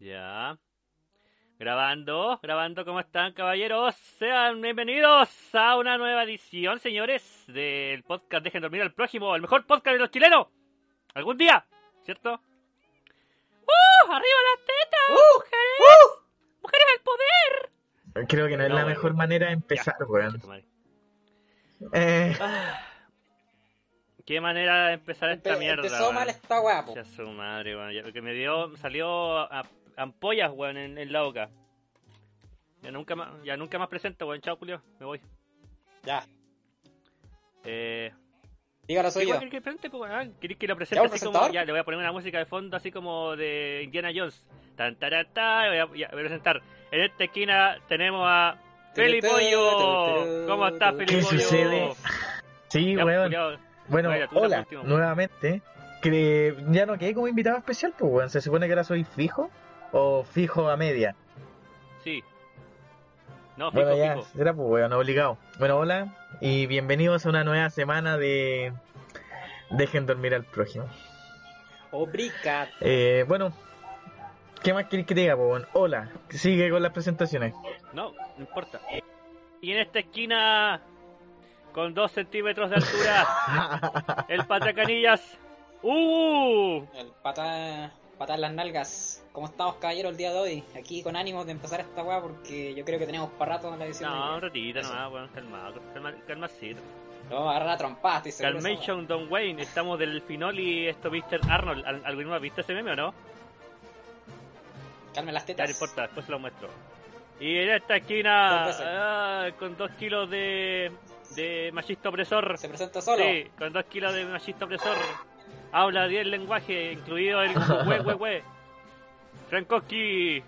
Ya. Grabando, grabando, ¿cómo están, caballeros? Sean bienvenidos a una nueva edición, señores, del podcast Dejen dormir al prójimo, el mejor podcast de los chilenos. Algún día, ¿cierto? ¡Uh! ¡Arriba las tetas! ¡Mujeres! ¡Mujeres al poder! Creo que no es la mejor manera de empezar, Ya, weón. Eh, Ah. Qué manera de empezar esta Empe- mierda. empezó weón. mal esta guapo. Ya su madre, weón. Ya, que me dio, salió a- ampollas, weón, en, en la boca. Ya nunca más, ya nunca más presento, weón. Chao, Julio. Me voy. Ya, Eh, dígalo ¿qué soy yo. querés que presente, pues, que lo presente ¿Ya, un así como, presentador? ya, le voy a poner una música de fondo así como de Indiana Jones. Tan, tarata, voy a, ya, voy a presentar. En esta esquina tenemos a Feli Pollo. ¿Cómo estás, Feli ¿Qué sucede? sí, Ya, weón. Bueno, Vaya, hola, última. nuevamente. Que ya no quedé como invitado especial, pues, weón. Se supone que ahora soy fijo o fijo a media. Sí. No, fijo, bueno, ya, fijo. será pues, weón, obligado. Bueno, hola y bienvenidos a una nueva semana de Dejen dormir al prójimo. Obrica. Eh, bueno, ¿qué más queréis que te diga, pues, weón? Hola, sigue con las presentaciones. No, no importa. Y en esta esquina, con dos centímetros de altura, el Patracanillas. ¡Uh! El pata, pata en las nalgas. ¿Cómo estamos, caballeros, el día de hoy? Aquí con ánimos de empezar esta weá porque yo creo que tenemos para rato en la edición. No, un ratito nomás, weón, calmado, calma, calmacito. Lo vamos a agarrar a trompadas, estoy seguro. Calmation Don Wayne, estamos del Finoli, esto Mr. Arnold. ¿Al- ¿Alguno ha visto ese meme o no? Calmen las Ya tetas. no importa, después se lo muestro. Y en esta esquina, ah, con dos kilos de, de machista opresor. Se presenta solo. Sí, con dos kilos de machista opresor. Habla 10 lenguajes, incluido el hue, hue, hue. Frankowski.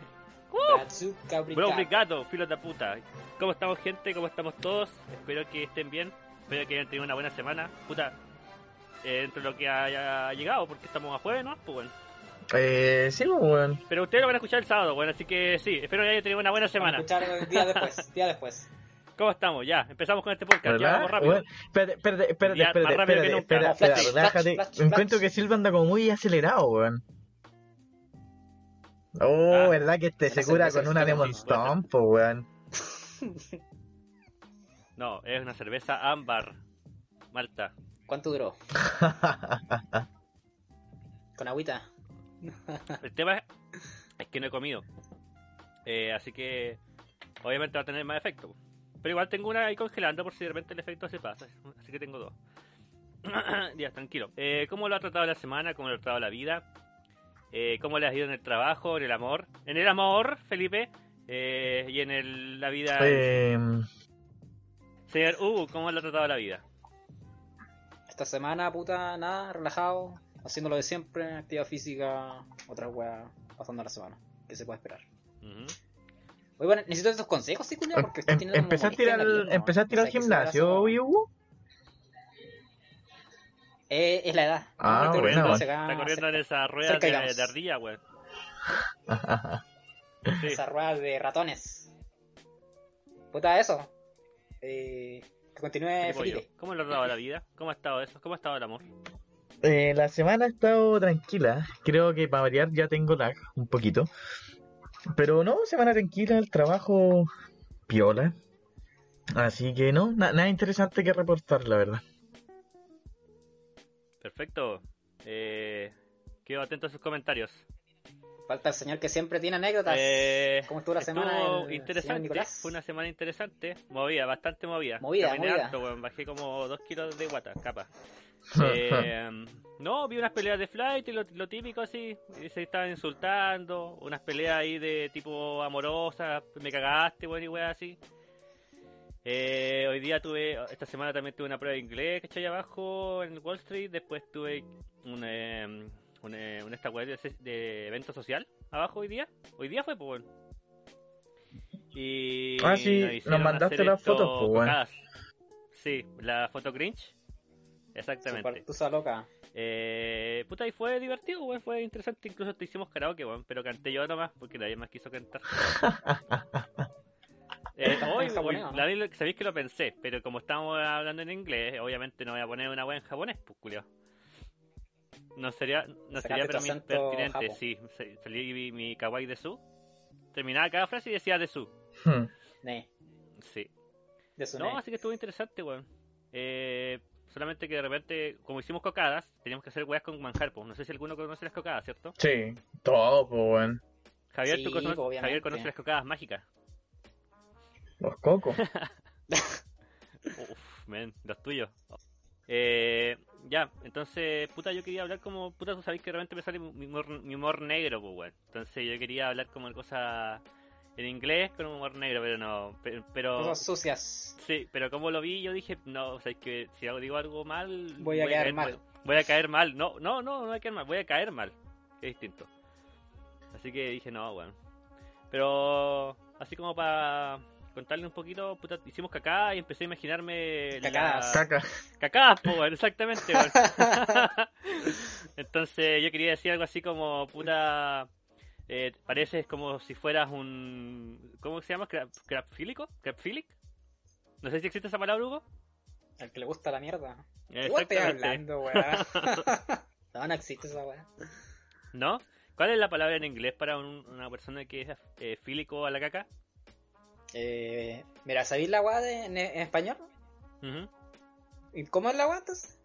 Obrica. Bro, gato, filo de puta. ¿Cómo estamos, gente? ¿Cómo estamos todos? Espero que estén bien. Espero que hayan tenido una buena semana. Puta, eh, dentro de lo que haya llegado, porque estamos a jueves, ¿no? Pues bueno. Eh, sí, pues, weón. Pero ustedes lo van a escuchar el sábado, bueno, así que sí, espero que hayan tenido una buena Vamos a semana. escuchar día después, día después. ¿Cómo estamos? Ya, empezamos con este podcast. Ya, vamos rápido. Espérate, espérate, espérate, Ya, espérate, espérate, flash, relájate. flash, flash, Encuentro flash. que Silva anda como muy acelerado, weón. Oh, Ah. ¿verdad que este Una se cura cerveza con una Demon. Stomp, weón? No, es una cerveza ámbar. Malta. ¿Cuánto duró? Con agüita. El tema es, es que no he comido. Eh, así que obviamente va a tener más efecto. Pero igual tengo una ahí congelando por si de repente el efecto se pasa. Así que tengo dos. ya, tranquilo. Eh, ¿Cómo lo ha tratado la semana? ¿Cómo lo ha tratado la vida? Eh, ¿Cómo le ha ido en el trabajo, en el amor? En el amor, Felipe. Eh, y en el- la vida. Eh, Señor Hugo, ¿cómo le ha tratado la vida? Esta semana, puta, nada, relajado, haciendo lo de siempre, actividad física, otra weá, pasando la semana. ¿Qué se puede esperar? Ujú. Oye, bueno, necesito estos consejos, sí, Julio, porque estoy em- teniendo como ¿Empezaste a ir molestia en la al, gimnasio, Hugo? Eh, es la edad. Ah, Estoy bueno, Está corriendo en esa rueda cerca, de, de ardilla, weón. Sí. Esa rueda de ratones. Puta, eso. Eh, que continúe Felipe. ¿Cómo le ha tratado la vida? ¿Cómo ha estado eso? ¿Cómo ha estado el amor? Eh, la semana ha estado tranquila. Creo que para variar ya tengo lag un poquito. Pero no, semana tranquila, el trabajo piola. Así que no, na- nada interesante que reportar, la verdad. Perfecto. Eh, quedo atento a sus comentarios. Falta el señor que siempre tiene anécdotas. Eh, ¿Cómo estuvo la estuvo semana? el señor interesante. Fue una semana interesante. Movida, bastante movida. Movida, Caminé movida. harto, weón. Bajé como dos kilos de guata, capa. Eh, no, vi unas peleas de flight y lo, lo típico así. y Se estaban insultando. Unas peleas ahí de tipo amorosas. Me cagaste, weón, y weón así. Eh, hoy día tuve, esta semana también tuve una prueba de inglés que estoy abajo en Wall Street. Después tuve un, eh, un, eh, un esta weá de, de evento social abajo hoy día. Hoy día fue, pues, bueno. Y Ah, sí, nos nos mandaste las fotos, pues, bueno. Sí, la foto cringe. Exactamente. Tusa loca. Eh, puta, y fue divertido, weón, fue interesante. Incluso te hicimos karaoke, weón, pero canté yo nomás porque nadie más quiso cantar. Eh, hoy, en japonés, hoy- ¿no? sabéis que lo pensé, pero como estamos hablando en inglés, obviamente no voy a poner una wea en japonés, pues culio. No sería, no sería pertinente, japo. sí. Salí mi, mi kawaii de su. Terminaba cada frase y decía de su. Hmm. Sí. de su No, ne. así que estuvo interesante, weón. Eh, solamente que de repente, como hicimos cocadas, teníamos que hacer weas con manjar, pues. No sé si alguno conoce las cocadas, ¿cierto? Sí, todo, pues, weón. Javier, Sí, tú conoces, pues, obviamente. Javier conoce las cocadas mágicas. Los cocos. Uf, men, los tuyos. Eh, ya, entonces, puta, yo quería hablar como, puta, tú sabes que de repente me sale mi humor, mi humor negro, pues, weón. Entonces yo quería hablar como cosas en inglés con un humor negro, pero no, pero, pero- Cosas sucias. sí, pero como lo vi, yo dije, no, o sea, es que si digo algo mal, Voy a quedar mal. Voy a caer mal, no, no, no, no voy a caer mal, voy a caer mal, es distinto. Así que dije, no, bueno. Pero, así como para contarle un poquito, puta, hicimos cacá y empecé a imaginarme la- Cacadas. Caca. Cacá, po, weón, exactamente. Entonces yo quería decir algo así como, puta, eh, pareces como si fueras un... ¿Cómo se llama? ¿Crab, ¿Crabfílico? ¿Crabfílic? No sé si existe esa palabra, Hugo. Al que le gusta la mierda. Igual estoy hablando, weón. no, no existe esa weá. ¿No? ¿Cuál es la palabra en inglés para un- una persona que es eh, fílico a la caca? Eh, mira, ¿sabéis la weá en, en español? ¿Y cómo es la weá entonces?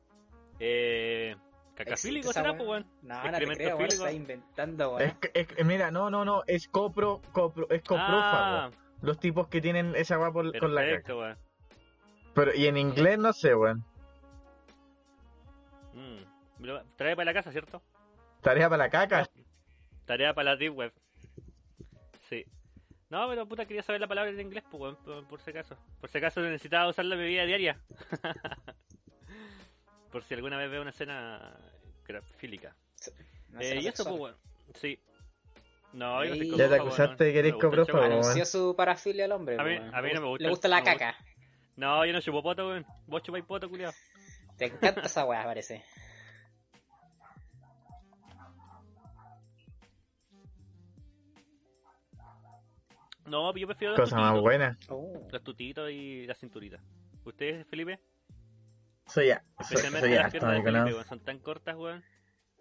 Eh, ¿Existe ¿Cacafílico será, pues, weón? No, no te creo, weón. Está inventando, Es, weón. que- es- mira, no, no, no, es copro, copro, es coprófago. Ah, Los tipos que tienen esa weá por- con la caca. weón. Pero, y en inglés no sé, weón. Mm. Trae para la casa, ¿cierto? Tarea para la caca. Tarea para la Deep Web. No, pero puta, quería saber la palabra en inglés, pues, por, por si acaso. Por si acaso necesitaba usarla en mi vida diaria. por si alguna vez veo una escena crapfílica. No Eh, y eso, pues, weón. Sí. No, yo no soy Ya te acusaste de que eres coprófago. Anunció su parafilia al hombre, A mí- a mí no me gusta Le gusta no la gusta. caca. No, yo no chupo poto, weón. Vos chupáis poto, culiao. Te encanta esa weá, parece. No, yo prefiero los Cosa más tutitos. buena. Oh. Los tutitos y la cinturita. ¿Ustedes, Felipe? Soy ya. Soy, Especialmente soy las. Felipe, weón. Son tan cortas, weón.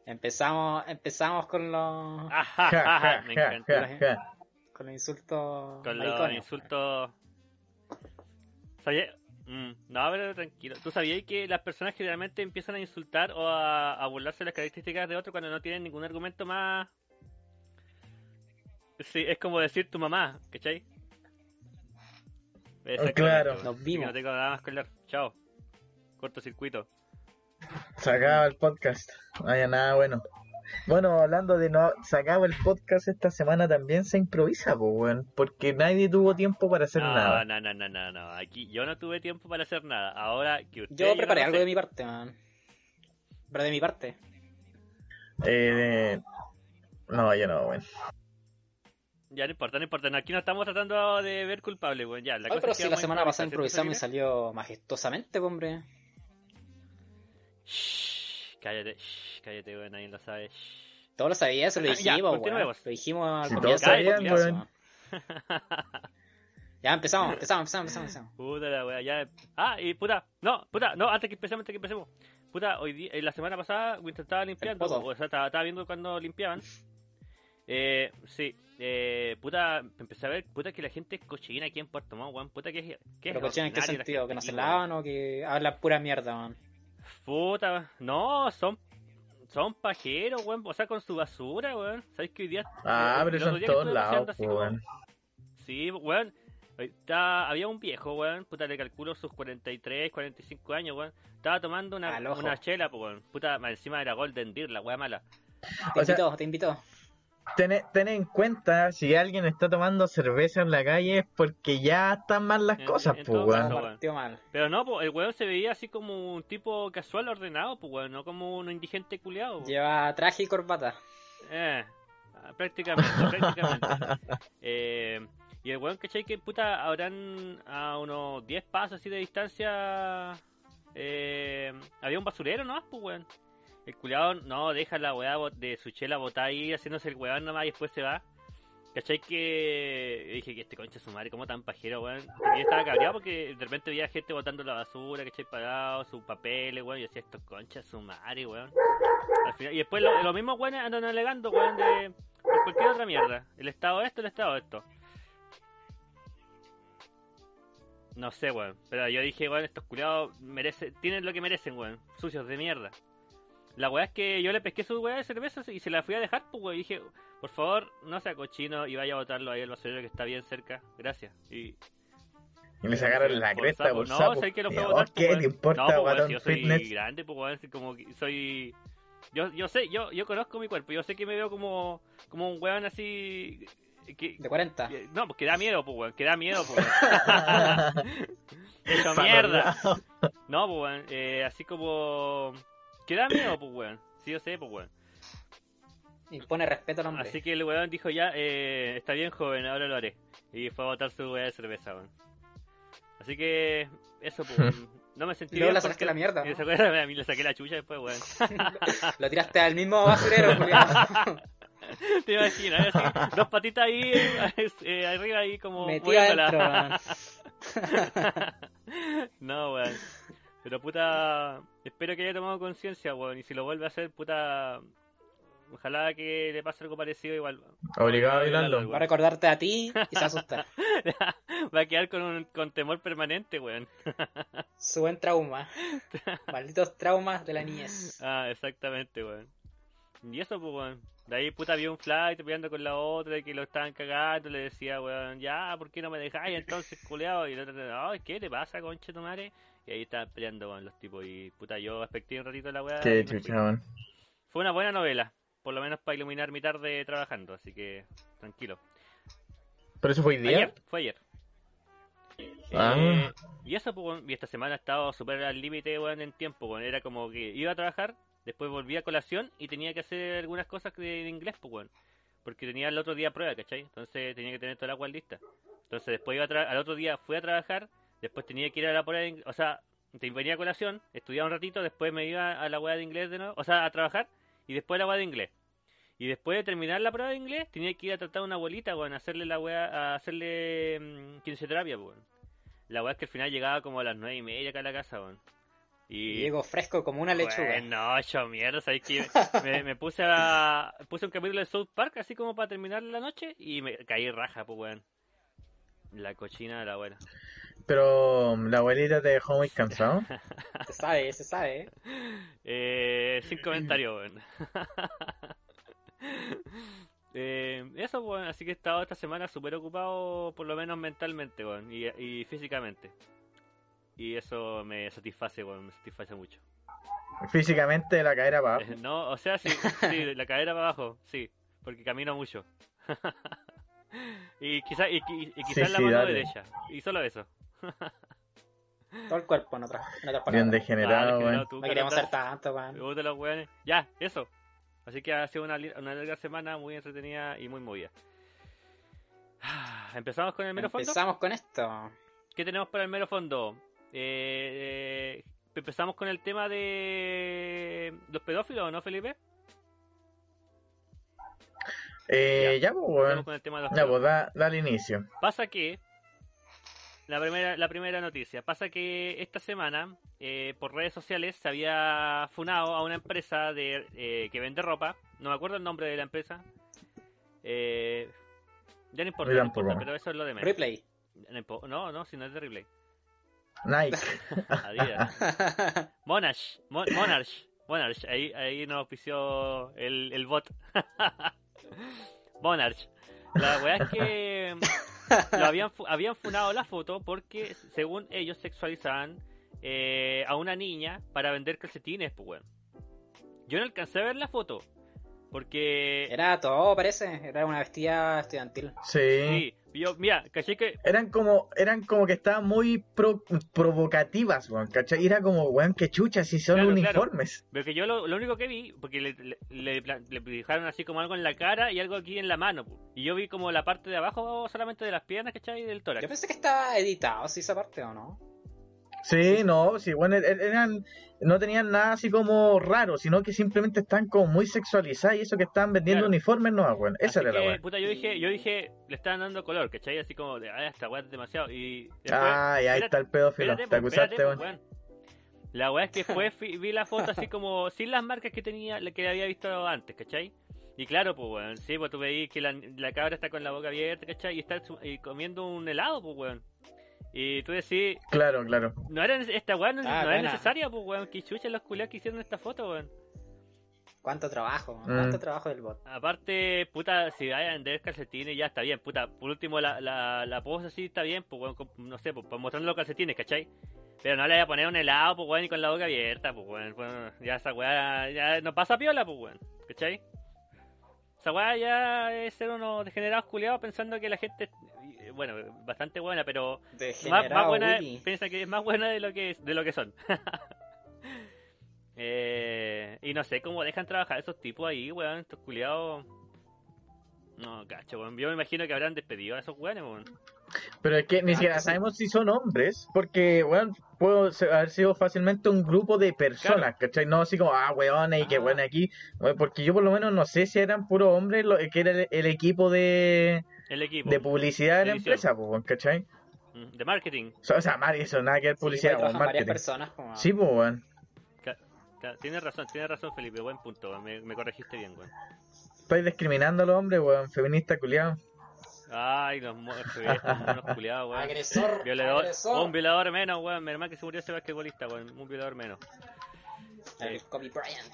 Empezamos, empezamos con los, Ajá, Ja, ajá, ja, me ja, encanta. con los insultos Con los insultos. ¿Sabía? Mm, no, pero tranquilo. ¿Tú sabías que las personas generalmente empiezan a insultar o a, a burlarse de las características de otro cuando no tienen ningún argumento más? Sí, es como decir tu mamá, ¿cachai? Exactamente, claro. Nos vimos. No tengo nada más que hablar. Chao. Cortocircuito. Se acaba el podcast. No haya nada bueno. Bueno, hablando de no, se acaba el podcast esta semana también se improvisa, pues, weón. Porque nadie tuvo tiempo para hacer no, nada. no, no, no, no, no. Aquí yo no tuve tiempo para hacer nada. Ahora que usted. Yo preparé no algo sé. de mi parte, man. Pero de mi parte. Eh, no, yo no, weón. Ya no importa, no importa. Aquí no estamos tratando de ver culpable, weón. Ya, la Ay, cosa pero es que si la semana pasada improvisamos y ¿cierto, salió majestuosamente, hombre. Shh, cállate, shh, cállate, weón. Nadie lo sabe. shh. Todos lo sabías, eso lo Ya, dijimos, weón. continuemos. Lo dijimos al Si comienzo sabían. Ya empezamos, empezamos, empezamos, empezamos. empezamos. Puta la wea, ya. Ah, y puta, no, puta, no, antes que empecemos, antes que empecemos. Puta, hoy día, eh, la semana pasada Winter estaba limpiando, o sea, estaba, estaba viendo cuando limpiaban. Eh, sí, eh, puta, empecé a ver, puta, que la gente es cochina aquí en Puerto Montt, weón. Puta, que es. Que Pero cochina, ¿en qué sentido? ¿Que no se weón. lavan o que hablan pura mierda, man? Puta, no, son. Son pajeros, weón, o sea, con su basura, weón. ¿Sabes que hoy día. Ah, el pero son todos lados, weón. Sí, weón. Está, había un viejo, weón, puta, le calculo sus 43, 45 años, weón. Estaba tomando una, una chela, weón. Puta, encima era Golden Deer, la weá mala. Te O sea- te invito. Ten, ten en cuenta, si alguien está tomando cerveza en la calle es porque ya están mal las En- cosas, pues, weón. Pero no, pues, el weón se veía así como un tipo casual ordenado, pues, weón, no como un indigente culiado. Lleva traje y corbata. Eh, prácticamente, prácticamente. Eh, y el weón, ¿cachai? Que puta, habrán a unos 10 pasos así de distancia. Eh, había un basurero nomás, pues weón. El culiado no deja la weá de su chela botada ahí haciéndose el weón nomás y después se va. ¿Cachai? Que dije que este concha su madre, como tan pajero, weón. Porque yo estaba cabreado porque de repente veía gente botando la basura, ¿cachai? Pagado, sus papeles, weón. Y yo decía, estos conchas su madre, weón. Y después lo- los mismos weones andan alegando, weón, de por cualquier otra mierda. El estado esto, el estado esto. No sé, weón. Pero yo dije, weón, estos culiados merecen, tienen lo que merecen, weón. Sucios de mierda. La weá es que yo le pesqué su weá de cerveza y se la fui a dejar, pues weón. Y dije, por favor, no sea cochino y vaya a botarlo ahí al basurero que está bien cerca. Gracias. Y Y me sacaron la por cresta sapo. por No, sapo. sé que lo Eh, botar. pues, ¿Qué weón. te importa, no, pues, guatón si yo soy fitness? grande, pues así como que soy... Yo, yo sé, yo, yo conozco mi cuerpo, yo sé que me veo como, como un weón así... Que, De 40. que- no, pues que da miedo, pues weón, que da miedo, pues weón. Hecho mierda. No, pues weón, eh, así como... Que da miedo, pues weón. Sí, yo sé, pues weón. Impone respeto al hombre. Así que el weón dijo ya, eh, está bien joven, ahora lo haré. Y fue a botar su weá de cerveza, weón. Así que, eso, pues, weón. no me sentí Y luego bien la sacaste porque- la mierda, y ¿no? saqué- a mí le saqué la chucha después, weón. Lo tiraste al mismo basurero, culiao. Te imaginas, así, dos patitas ahí, eh, arriba ahí como moviéndola. adentro. No, weón. Pero puta, espero que haya tomado conciencia, weón. Y si lo vuelve a hacer, puta, ojalá que le pase algo parecido igual. Obligado a violarlo, violarlo. Va a recordarte a ti y se va a asustar. Va a quedar con, un, con temor permanente, weón. Su buen trauma. Malditos traumas de la niñez. Ah, exactamente, weón. Y eso, pues, weón. De ahí, puta, había un flight peleando con la otra que lo estaban cagando. Le decía, weón, ya, ¿por qué no me dejáis entonces, culeado? Y el otro, ay, ¿qué te pasa, concha tu madre? Y ahí estaban peleando, weón, los tipos. Y, puta, yo expecté un ratito la weá. Qué chucha, weón. Fue una buena novela, por lo menos para iluminar mi tarde trabajando, así que tranquilo. Pero eso fue hoy día. Ayer, fue ayer. Ah. Eh, y eso, pues, weón, y esta semana he estado súper al límite, weón, en tiempo, weón. Era como que iba a trabajar, después volví a colación y tenía que hacer algunas cosas de, inglés, pues, weón. Porque tenía el otro día prueba, ¿cachai? Entonces tenía que tener toda la agua lista. Entonces después iba a al otro día fui a trabajar, después tenía que ir a la prueba de inglés, o sea, te- venía a colación, estudiaba un ratito, después me iba a la weá de inglés de nuevo, o sea, a trabajar, y después a la weá de inglés. Y después de terminar la prueba de inglés, tenía que ir a tratar a una abuelita, weón, a hacerle la weá, a hacerle mm, kinesioterapia, weón. La weá es que al final llegaba como a las nueve y media acá a la casa, weón. Y Llego fresco como una lechuga. No, hecho mierda, ¿sabes qué? Me, me puse a puse un capítulo de South Park así como para terminar la noche y me caí raja, pues weón. La cochina de la abuela. Pero la abuelita te dejó muy cansado. Se sabe, se sabe. Eh, sin comentario, weón. Eh, eso, weón, así que he estado esta semana súper ocupado, por lo menos mentalmente, weón, y, y físicamente. Y eso me satisface, weón, me satisface mucho. Físicamente la cadera para abajo. Eh, No, o sea, sí, sí, la cadera para abajo, sí, porque camino mucho. y quizás y, y- y quizás Sí, la sí, mano dale. derecha, y solo eso. Todo el cuerpo, en otras, en otras Bien degenerado, Ah, weón. tú, No queríamos hacer Carlota, tanto, weón. Ya, eso. Así que ha sido una, larga semana muy entretenida y muy movida. Ah, Empezamos con el mero fondo. Empezamos con esto. ¿Qué tenemos para el mero fondo? Eh, eh, empezamos con el tema de los pedófilos, ¿no, Felipe? Eh, ya, pues, Empezamos weón. con el tema de los Ya, pues, pedófilos. da, dale inicio. Pasa que la primera, la primera noticia, pasa que esta semana eh, por redes sociales se había funado a una empresa de eh, que vende ropa, no me acuerdo el nombre de la empresa. Eh, ya no importa, no importa, pero eso es lo de menos. Replay. No, no, si no es de replay. Nike. Adidas. Monash, Mon- Monarch, Monarch, ahí, ahí nos auspició el, el bot. Monarch. La weá es que lo habían, habían funado la foto porque, según ellos, sexualizaban eh, a una niña para vender calcetines, pues weón. Yo no alcancé a ver la foto. Porque. Era todo, parece. Era una vestida estudiantil. Sí. Sí, yo, mira, caché que. Eran como, eran como que estaban muy pro- provocativas, weón, ¿cachai? Y era como, weón, que chucha, si son Claro, claro. uniformes. Pero que yo lo, lo único que vi, porque le, le, le le dibujaron así como algo en la cara y algo aquí en la mano. po. Y yo vi como la parte de abajo solamente de las piernas, ¿cachai? Y del tórax. Yo pensé que estaba editado, ¿sí, esa parte o no? Sí, no, sí, bueno, er- eran, no tenían nada así como raro, sino que simplemente están como muy sexualizadas y eso que estaban vendiendo Claro. uniformes no, weón. Esa Así era la que, weá. puta, yo dije, yo dije, le estaban dando color, ¿cachai? Así como de, ah, esta weá es demasiado. Y después, Ah, y ahí está el pedófilo, espérate, te po, acusaste, weón. weón. La weá es que después vi la foto así como sin las marcas que tenía, la que había visto antes, ¿cachai? Y claro, pues weón, sí, pues tú veis que la, la cabra está con la boca abierta, ¿cachai? Y está y comiendo un helado, pues weón. Y tú decís, Claro, claro. no era, esta weá no, Ah, no era necesaria, pues weón, que chucha los culiados que hicieron esta foto, weón. ¿Cuánto trabajo? Mm. ¿Cuánto trabajo del bot? Aparte, puta, si vayan a vender calcetines ya está bien, puta. Por último, la, la, la pose sí está bien, pues, weón, con- no sé, pues, para mostrando los calcetines, ¿cachai? Pero no le voy a poner un helado, pues, weón, y con la boca abierta, pues, weón. Bueno, ya esa weá, ya no pasa piola, pues, weón, ¿cachai? Esa weá ya es ser unos degenerados culiados pensando que la gente, bueno, bastante buena, pero más, más buena, piensa que es más buena de lo que, es- de lo que son. eh, y no sé cómo dejan trabajar esos tipos ahí, weón, estos culiados. No, cacho, weón. Yo me imagino que habrán despedido a esos weones, weón. Pero es que ni Ah, siquiera que sí. sabemos si son hombres, porque, weón, puedo haber sido fácilmente un grupo de personas, ¿cachai? No así como, ah, weones y que Ah. weón aquí, weón, porque yo por lo menos no sé si eran puros hombres, lo, que era el, el equipo de, El equipo. de publicidad de la Edición. empresa, pues, ¿cachai? Mm, De marketing. O sea, o sea, Mari, eso nada que ver Sí, publicidad, trabajan varias marketing. personas. Como... Sí, pues, weón. Tienes razón, tienes razón, Felipe. Buen punto. Me, me corregiste bien, weón. Estáis discriminando a los hombres, weón, feminista culiado. Ay, los estos monos culiados, weón. Agresor. Violador, agresor. un violador menos, weón. Mi hermano que se murió ese basquetbolista, weón. Un violador menos. El Kobe Bryant.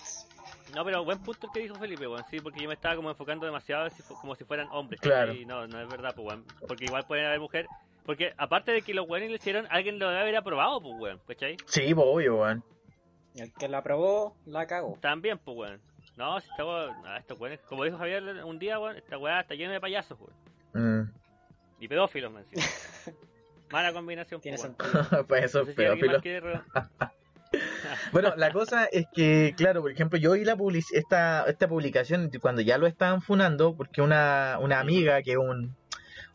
No, pero buen punto el que dijo Felipe, weón. Sí, porque yo me estaba como enfocando demasiado si como si fueran hombres. Claro. Y no, no es verdad, pues, weón. Porque igual pueden haber mujeres. Porque aparte de que los weones lo hicieron, alguien lo debe haber aprobado, pues, weón. ¿Cachai? Sí, pues, obvio, weón. Y el que la aprobó, la cagó. También, pues, weón. No, si esta weón, ah, estos weones, como dijo Javier un día, weón, esta weá está llena de payasos, weón. Mm. Y pedófilos, man. sí. Mala combinación, Tiene pues, weón. sentido. pues eso No es sé si alguien Bueno, la cosa es que, claro, por ejemplo, yo vi la public esta, esta publicación cuando ya lo estaban funando, porque una, una amiga que es un,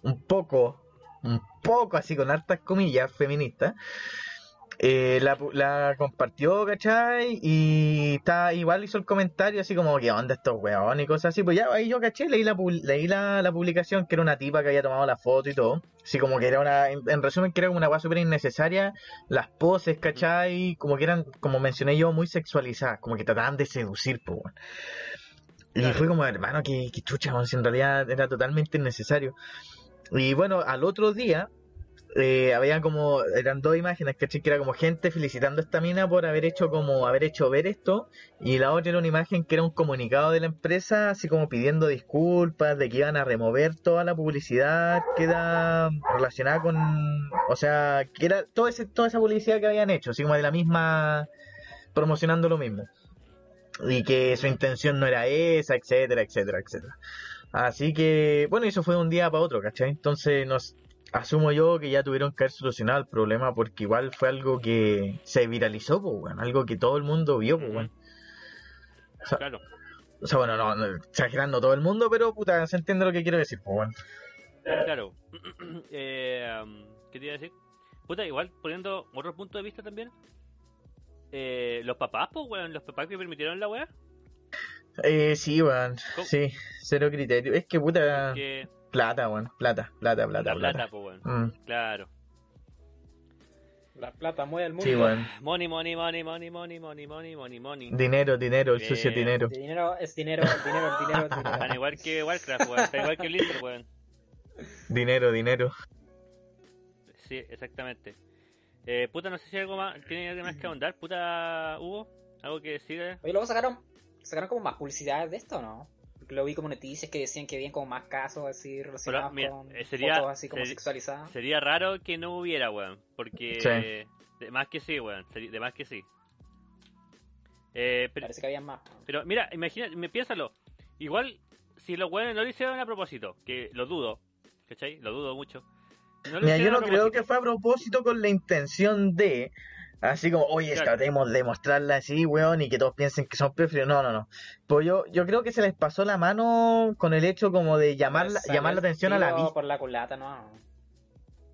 un poco, un poco así con hartas comillas, feminista, eh, la, la compartió, ¿cachai? Y está, igual hizo el comentario así como, ¿qué onda estos weones y cosas así? Pues ya ahí yo caché, leí la, leí la, la publicación que era una tipa que había tomado la foto y todo. Así como que era una, en, en resumen, que era una weá súper innecesaria. Las poses, ¿cachai? Como que eran, como mencioné yo, muy sexualizadas, como que trataban de seducir, pues, weón. Y fue como, hermano, que, que chucha, weón, si en realidad era totalmente innecesario. Y bueno, al otro día, eh, había como, eran dos imágenes, ¿cachai? Que era como gente felicitando a esta mina por haber hecho como, haber hecho ver esto, y la otra era una imagen que era un comunicado de la empresa, así como pidiendo disculpas, de que iban a remover toda la publicidad que era relacionada con, o sea, que era todo ese, toda esa publicidad que habían hecho, así como de la misma, promocionando lo mismo. Y que su intención no era esa, etcétera, etcétera, etcétera. Así que, bueno, eso fue de un día para otro, ¿cachai? Entonces nos asumo yo que ya tuvieron que haber solucionado el problema porque igual fue algo que se viralizó, pues, weón, algo que todo el mundo vio, pues, weón. O sea, Claro. o sea, bueno, no, no, exagerando todo el mundo, pero puta, se entiende lo que quiero decir, pues, weón. Claro. eh, um, ¿Qué te iba a decir? Puta, igual poniendo otro punto de vista también. Eh, los papás, pues, weón, los papás que permitieron la weá. Eh, sí, weón, sí, cero criterio. Es que puta, plata, weón, plata, plata, plata, la plata, plata. pues, weón. Mm, Claro. La plata mueve el mundo. sí. Money, money, money, money, money, money, money, money, money. Dinero, dinero, el Eh, sucio dinero. Dinero es dinero, el dinero, el dinero, dinero. Están igual que Warcraft, weón. Igual que Blizzard, weón. Dinero, dinero. Sí, exactamente. Eh, puta, no sé si hay algo más, tiene algo más que ahondar. Puta, Hugo, algo que decir. Oye, luego sacaron, sacaron como más publicidad de esto, ¿no? Lo vi como noticias que decían que habían como más casos así relacionados mira, con eh, sería- fotos así como seri- sexualizadas. Sería raro que no hubiera, weón. Porque. Sí. De más que sí, weón. De más que sí. Eh, pero, Parece que habían más. pero mira, imagina, me, piénsalo. Igual, si los weones no lo hicieron a propósito, que lo dudo, ¿cachai? Lo dudo mucho. No lo Mira, yo no creo que fue a propósito con la intención de, así como, oye, Claro. tratemos de mostrarla así, weón, y que todos piensen que son preferidos. No, no, no. Pues yo, yo creo que se les pasó la mano con el hecho como de llamar, la- Salió llamar la atención a la vista. por la culata, no.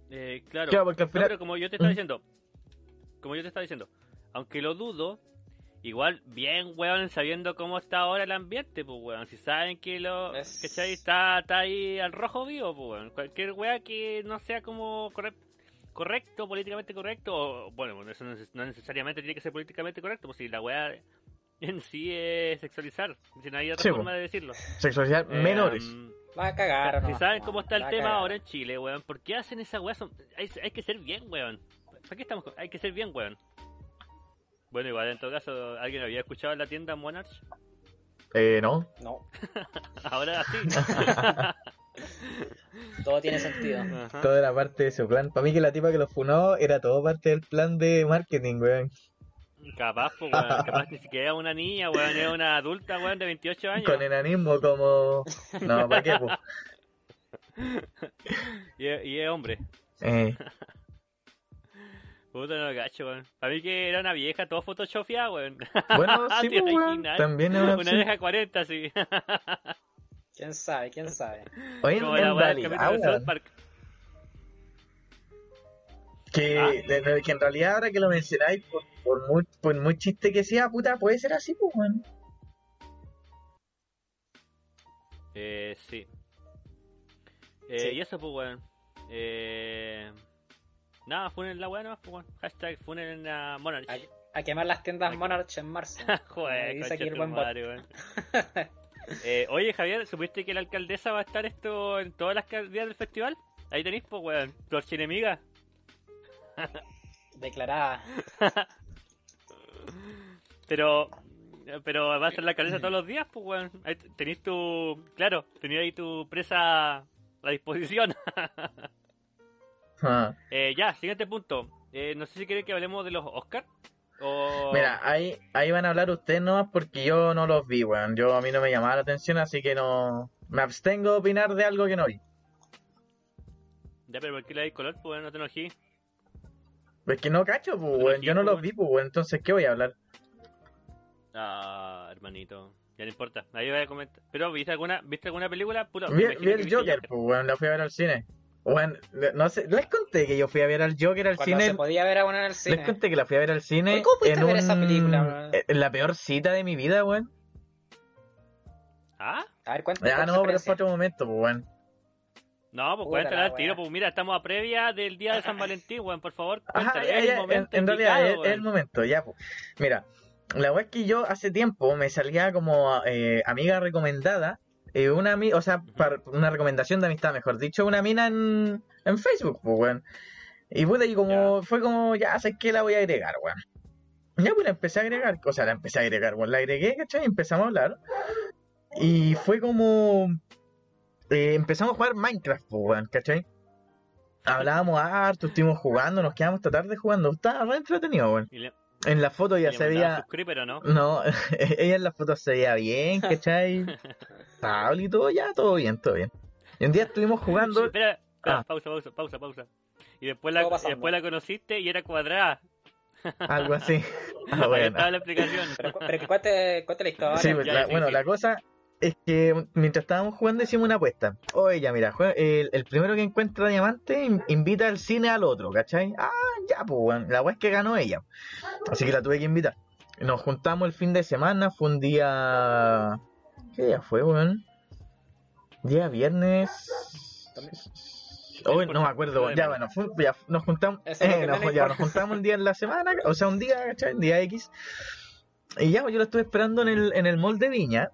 Eh, claro. Claro, porque al No, final... pero como yo te estaba diciendo, como yo te estaba diciendo, aunque lo dudo, igual bien, weón, sabiendo cómo está ahora el ambiente, pues, weón. Si saben que lo, Es- ¿cachai? Está, está ahí al rojo vivo, pues, weón. Cualquier weá que no sea como corre- correcto, políticamente correcto, o, bueno, bueno, eso no, neces- no necesariamente tiene que ser políticamente correcto, pues si la weá en sí es sexualizar, si no hay otra Sí, forma po. de decirlo. Sexualidad Eh, menores. Va a cagar, ¿o si no? saben No, cómo está el tema ahora en Chile, weón, ¿por qué hacen esa weá? Son- Hay, hay que ser bien, weón. ¿Para qué estamos? con- Hay que ser bien, weón. Bueno, igual en todo caso, ¿alguien había escuchado en la tienda Monarch? Eh, no. No, Ahora sí. todo tiene sentido. Ajá. Todo era parte de su plan. Para mí que la tipa que lo funó era todo parte del plan de marketing, weón. Capaz, pues, weón. Capaz ni siquiera una niña, weón. Es una adulta, weón, de 28 años. Con enanismo como... No, ¿para qué, po? Y, es- y es hombre. Eh, Puta, no lo cacho, weón. Para mí que era una vieja, todo photoshopeada, weón. bueno, sí, ¿Te pues, weón. También es una Una vieja 40, sí. ¿Quién sabe? ¿Quién sabe? Oye, Como en realidad, South Park. que, Ah. de- de- que en realidad ahora que lo mencionáis, por, por muy, por muy chiste que sea, puta, puede ser así, pues, weón. Eh, sí. Eh, Sí. Y eso, pues, weón. Eh... Nada, funen la weá, no, pues, weón. Hashtag funen a Monarch. A, a quemar las tiendas Monarch en marzo. Joder, dice aquí el buen bot. madre, weón. Eh, oye, Javier, ¿supiste que la alcaldesa va a estar esto en todas las días del festival? Ahí tenéis, pues, weón. Tu archienemiga. Declarada. Pero... Pero va a ser la alcaldesa todos los días, pues, weón. Ahí tenéis tu... Claro, tenéis ahí tu presa a disposición. Ah. Eh, ya, siguiente punto. Eh, no sé si quieren que hablemos de los Oscars. O... Mira, ahí, ahí van a hablar ustedes nomás porque yo no los vi, weón. Yo a mí no me llamaba la atención, así que no... Me abstengo de opinar de algo que no vi. Ya, pero ¿por qué le dais color? Pues no te enojí. Es que no cacho, pues, weón. Yo no pues, los vi, pues, weón. Entonces, ¿qué voy a hablar? Ah, hermanito. Ya no importa. Ahí voy a comentar. Pero, ¿viste alguna, ¿viste alguna película? Vi, el Joker, pues, weón. La fui a ver al cine. Le- no sé, les conté que yo fui a ver al Joker al Cuando cine. se podía ver a uno en el cine. Les conté que la fui a ver al cine. ¿cómo fuiste en ver esa película, weón? En la peor cita de mi vida, weón. ¿Ah? A ver, cuéntame. Ya, no, pero es para otro momento, pues, weón. No, pues la al tiro. Pues mira, estamos a previa del día de San Valentín, weón. Por favor, Ajá, cuéntalo. ya, es ya, el en, momento en realidad indicado, es, es el momento, ya, pues. Mira, la weá es que yo hace tiempo me salía como eh, amiga recomendada, eh, una o sea, una recomendación de amistad, mejor dicho, una mina en, en Facebook, pues, weón. Y puta, y como, fue como, ya, sé que la voy a agregar, weón. Ya, pues la empecé a agregar, o sea, la empecé a agregar, weón. La agregué, ¿cachai? Y empezamos a hablar. Y fue como, eh, empezamos a jugar Minecraft, pues, weón, ¿cachai? Hablábamos harto, estuvimos jugando, nos quedamos esta tarde jugando. Estaba re entretenido, weón. Y le, En la foto ya se veía. sus creepers, ¿o no? No, ella en la foto se veía bien, ¿cachai? Estable y todo, ya, todo bien, todo bien. Y un día estuvimos Sí, jugando. espera, espera, Ah. pausa, pausa, pausa, pausa. Y después la, y después la conociste y era cuadrada. Algo así. Ah, Ahí bueno. estaba la explicación. Pero, pero que cuente, cuente la historia. Sí, pues, ya, la- sí, bueno, sí. la cosa es que mientras estábamos jugando hicimos una apuesta. Oye, ya mira, el, el primero que encuentra diamante in- invita al cine al otro, ¿cachai? Ah, ya, pues, bueno, la weá es que ganó ella. Así que la tuve que invitar. Nos juntamos el fin de semana, fue un día... ¿Qué día fue, weón? Día viernes... Hoy no me acuerdo, ya bueno, fue- ya nos juntamos, eh, ya, nos juntamos un día en la semana, o sea, un día, ¿cachai? Un día X. Y ya, pues, yo lo estuve esperando en el, en el mall de Viña.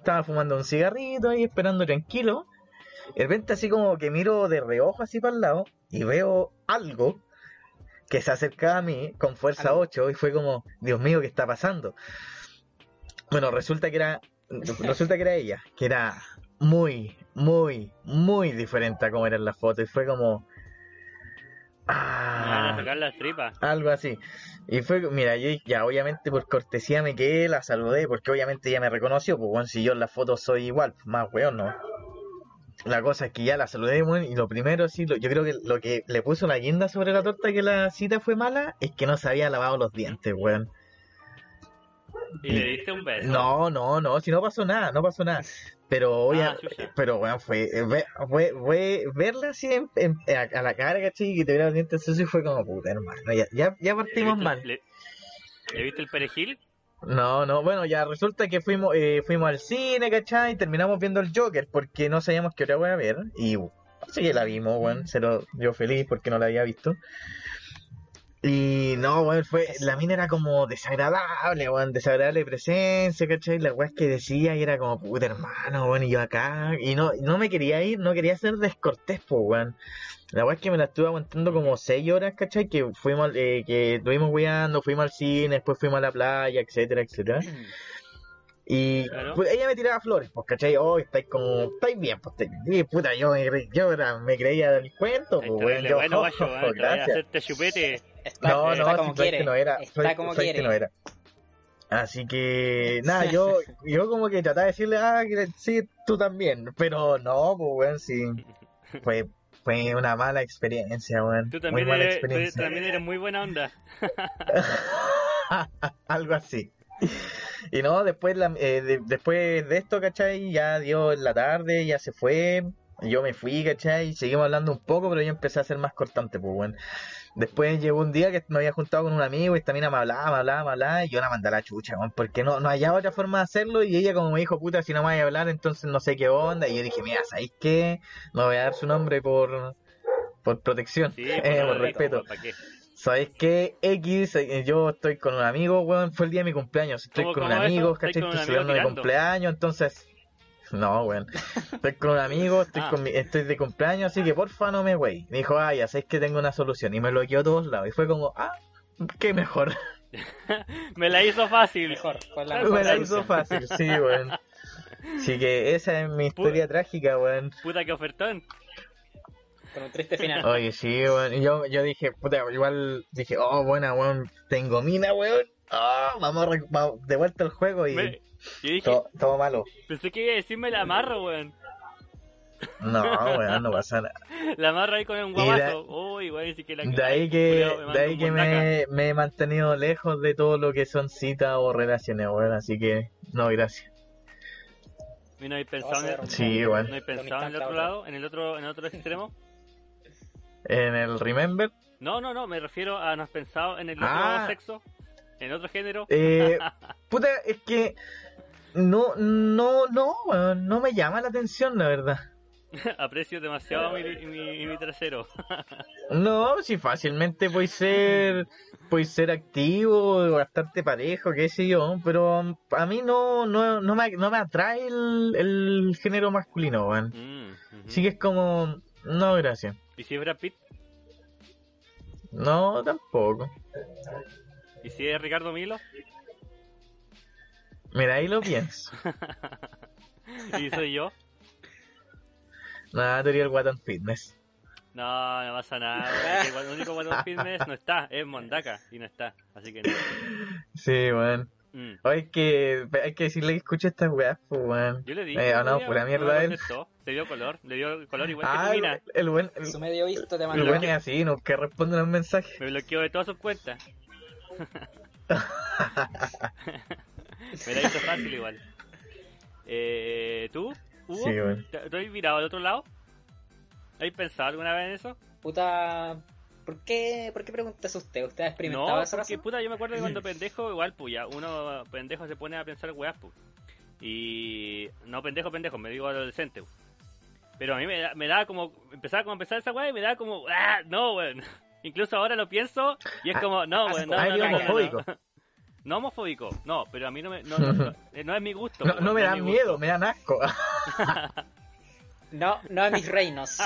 Estaba fumando un cigarrito ahí, esperando tranquilo. De repente así como que miro de reojo así para el lado y veo algo que se acercaba a mí con fuerza Algo. 8 y fue como, Dios mío, ¿qué está pasando? Bueno, resulta que era, resulta que era ella, que era muy, muy, muy diferente a como era en la foto y fue como... A Ah, sacar las tripas. algo así. Y fue, mira, yo ya obviamente por cortesía me quedé, la saludé, porque obviamente ella me reconoció, pues bueno, si yo en la foto soy igual, más weón, ¿no? La cosa es que ya la saludé, weón, y lo primero, sí, lo- yo creo que lo que le puso la guinda sobre la torta que la cita fue mala, es que no se había lavado los dientes, weón. Y le diste un beso. No, no, no, si no pasó nada, no pasó nada. Pero, oye, Ah, pero weón, fue, fue, fue verla así en- en- a, a la cara, ¿cachai? Y te viera los dientes sucios fue como puta, hermano. Ya, ya, ya ¿Le partimos mal. ¿Le, le viste el perejil? No, no, bueno, ya resulta que fuimos, eh, fuimos al cine, ¿cachai? Y terminamos viendo el Joker porque no sabíamos qué hora voy a ver. Y así que la vimos, weón. Se lo dio feliz porque no la había visto. Y no, weón, fue, la mina era como desagradable, weón, desagradable presencia, ¿cachai? La weá que decía y era como, puta hermano, weón, y yo acá, y no, no me quería ir, no quería ser descortés, pues, weón. La weá es que me la estuve aguantando como seis horas, ¿cachai? Que fuimos, eh, que estuvimos weando, fuimos al cine, después fuimos a la playa, etcétera, etcétera. Y Claro. pues, ella me tiraba flores, pues, ¿cachai? Oh, estáis como, estáis bien, pues, estáis- y, puta, yo me, yo era- me creía del cuento, pues, weón, terrible yo, bueno, voy a gracias. hacerte chupete. Está, No, está no, como si quiere. que no era, está como sabes quiere. que no era. Así que, nada, yo, yo como que trataba de decirle, ah, que sí, tú también, pero no, pues, weón, sí, fue, fue una mala experiencia, weón, Tú muy también, mala eres, tú experiencia. también eres muy buena onda. Algo así. Y no, después, la- eh, de- después de esto, ¿cachai? Ya dio en la tarde, ya se fue. Yo me fui, ¿cachai? Seguimos hablando un poco, pero yo empecé a ser más cortante, pues, bueno. Después llegó un día que me había juntado con un amigo y esta mina me hablaba, me hablaba, me hablaba, y yo la mandé a la chucha, porque no, no había otra forma de hacerlo, y ella como me dijo, puta, si no me vaya a hablar, entonces no sé qué onda, y yo dije, mira, ¿sabéis qué? No voy a dar su nombre por, por protección, Sí, eh, por respeto. ¿Para qué? X, eh, yo estoy con un amigo, weón, fue el día de mi cumpleaños. Estoy ¿Cómo- con un amigo, ¿Estáis ¿cachai? Estoy celebrando mi cumpleaños, entonces... No, weón. Estoy con un amigo, estoy, Ah. con mi- estoy de cumpleaños, así que porfa no me wey. Me dijo, ah, ya sabes que tengo una solución. Y me bloqueó a todos lados. Y fue como, ah, qué mejor. Me la hizo fácil. Mejor, la Me mejor la hizo fácil, sí, weón. Así que esa es mi historia trágica, weón. Puta que ofertón. Con un triste final. Oye, sí, weón. Y yo, yo dije, puta, igual dije, oh, buena, weón. Tengo mina, weón. Ah, vamos, a vamos de vuelta al juego y Me- yo dije, todo, todo malo. pensé que iba a decirme la amarro, weón. No, weón, no pasa nada. La amarro ahí con un guabazo. Uy, weón, sí que la De ahí que, de ahí que me, me he mantenido lejos de todo lo que son citas o relaciones, weón. Así que, no, gracias. ¿Y no hay pensado, en. Sí, no hay pensado en el otro. lado? ¿En el otro, en el otro extremo? En el Remember, No, no, no, me refiero a no has pensado en el otro Ah. sexo, en otro género. eh, puta, es que no, no, no, no me llama la atención, la verdad. Aprecio demasiado mi, mi, mi trasero. No, si fácilmente puedes ser, puedes ser activo, bastante parejo, qué sé yo, pero a mí no, no, no, me, no me atrae el, el género masculino, weón. Mm. Así que es como, no, gracias. ¿Y si es Brad Pitt? No, tampoco. ¿Y si es Ricardo Milo? Mira, ahí lo pienso. ¿Y soy yo? Nada, teoría el Watan Fitness. No, no pasa nada. El único Guatón Fitness no está, es Mondaka y no está. Así que no. Sí, weón. Mm. Hay que, hay que decirle que escuche estas weas, pues, weón. Yo le dije. Eh, el no, pura no mierda me él. Le dio color, le dio color igual Ah, que tu el, mina. el buen, el, Su medio visto te el mandó. buen es así, no que responde los mensajes. Me bloqueó de todas sus cuentas. Me la hizo fácil igual. Eh, ¿Tú? ¿Hugo? Sí, weón. ¿Te, te has mirado al otro lado? ¿Has pensado alguna vez en eso? Puta. ¿Por qué, ¿Por qué preguntas usted? ¿Usted ha experimentado No, eso? porque puta, yo me acuerdo que cuando pendejo, igual, pues ya, uno pendejo se pone a pensar weas, pues. Y. No pendejo, pendejo, me digo adolescente. pues. Pero a mí me da, me da como. Empezaba como a empezar esa wea y me da como. ¡Ah! No, weón. Incluso ahora lo pienso y es como. No, weón. No, Ah, no, no, homofóbico. No homofóbico, no, pero a mí no me. No, no, no, eh, no es mi gusto. No, me mi miedo, gusto. me dan asco. No, no a mis reinos.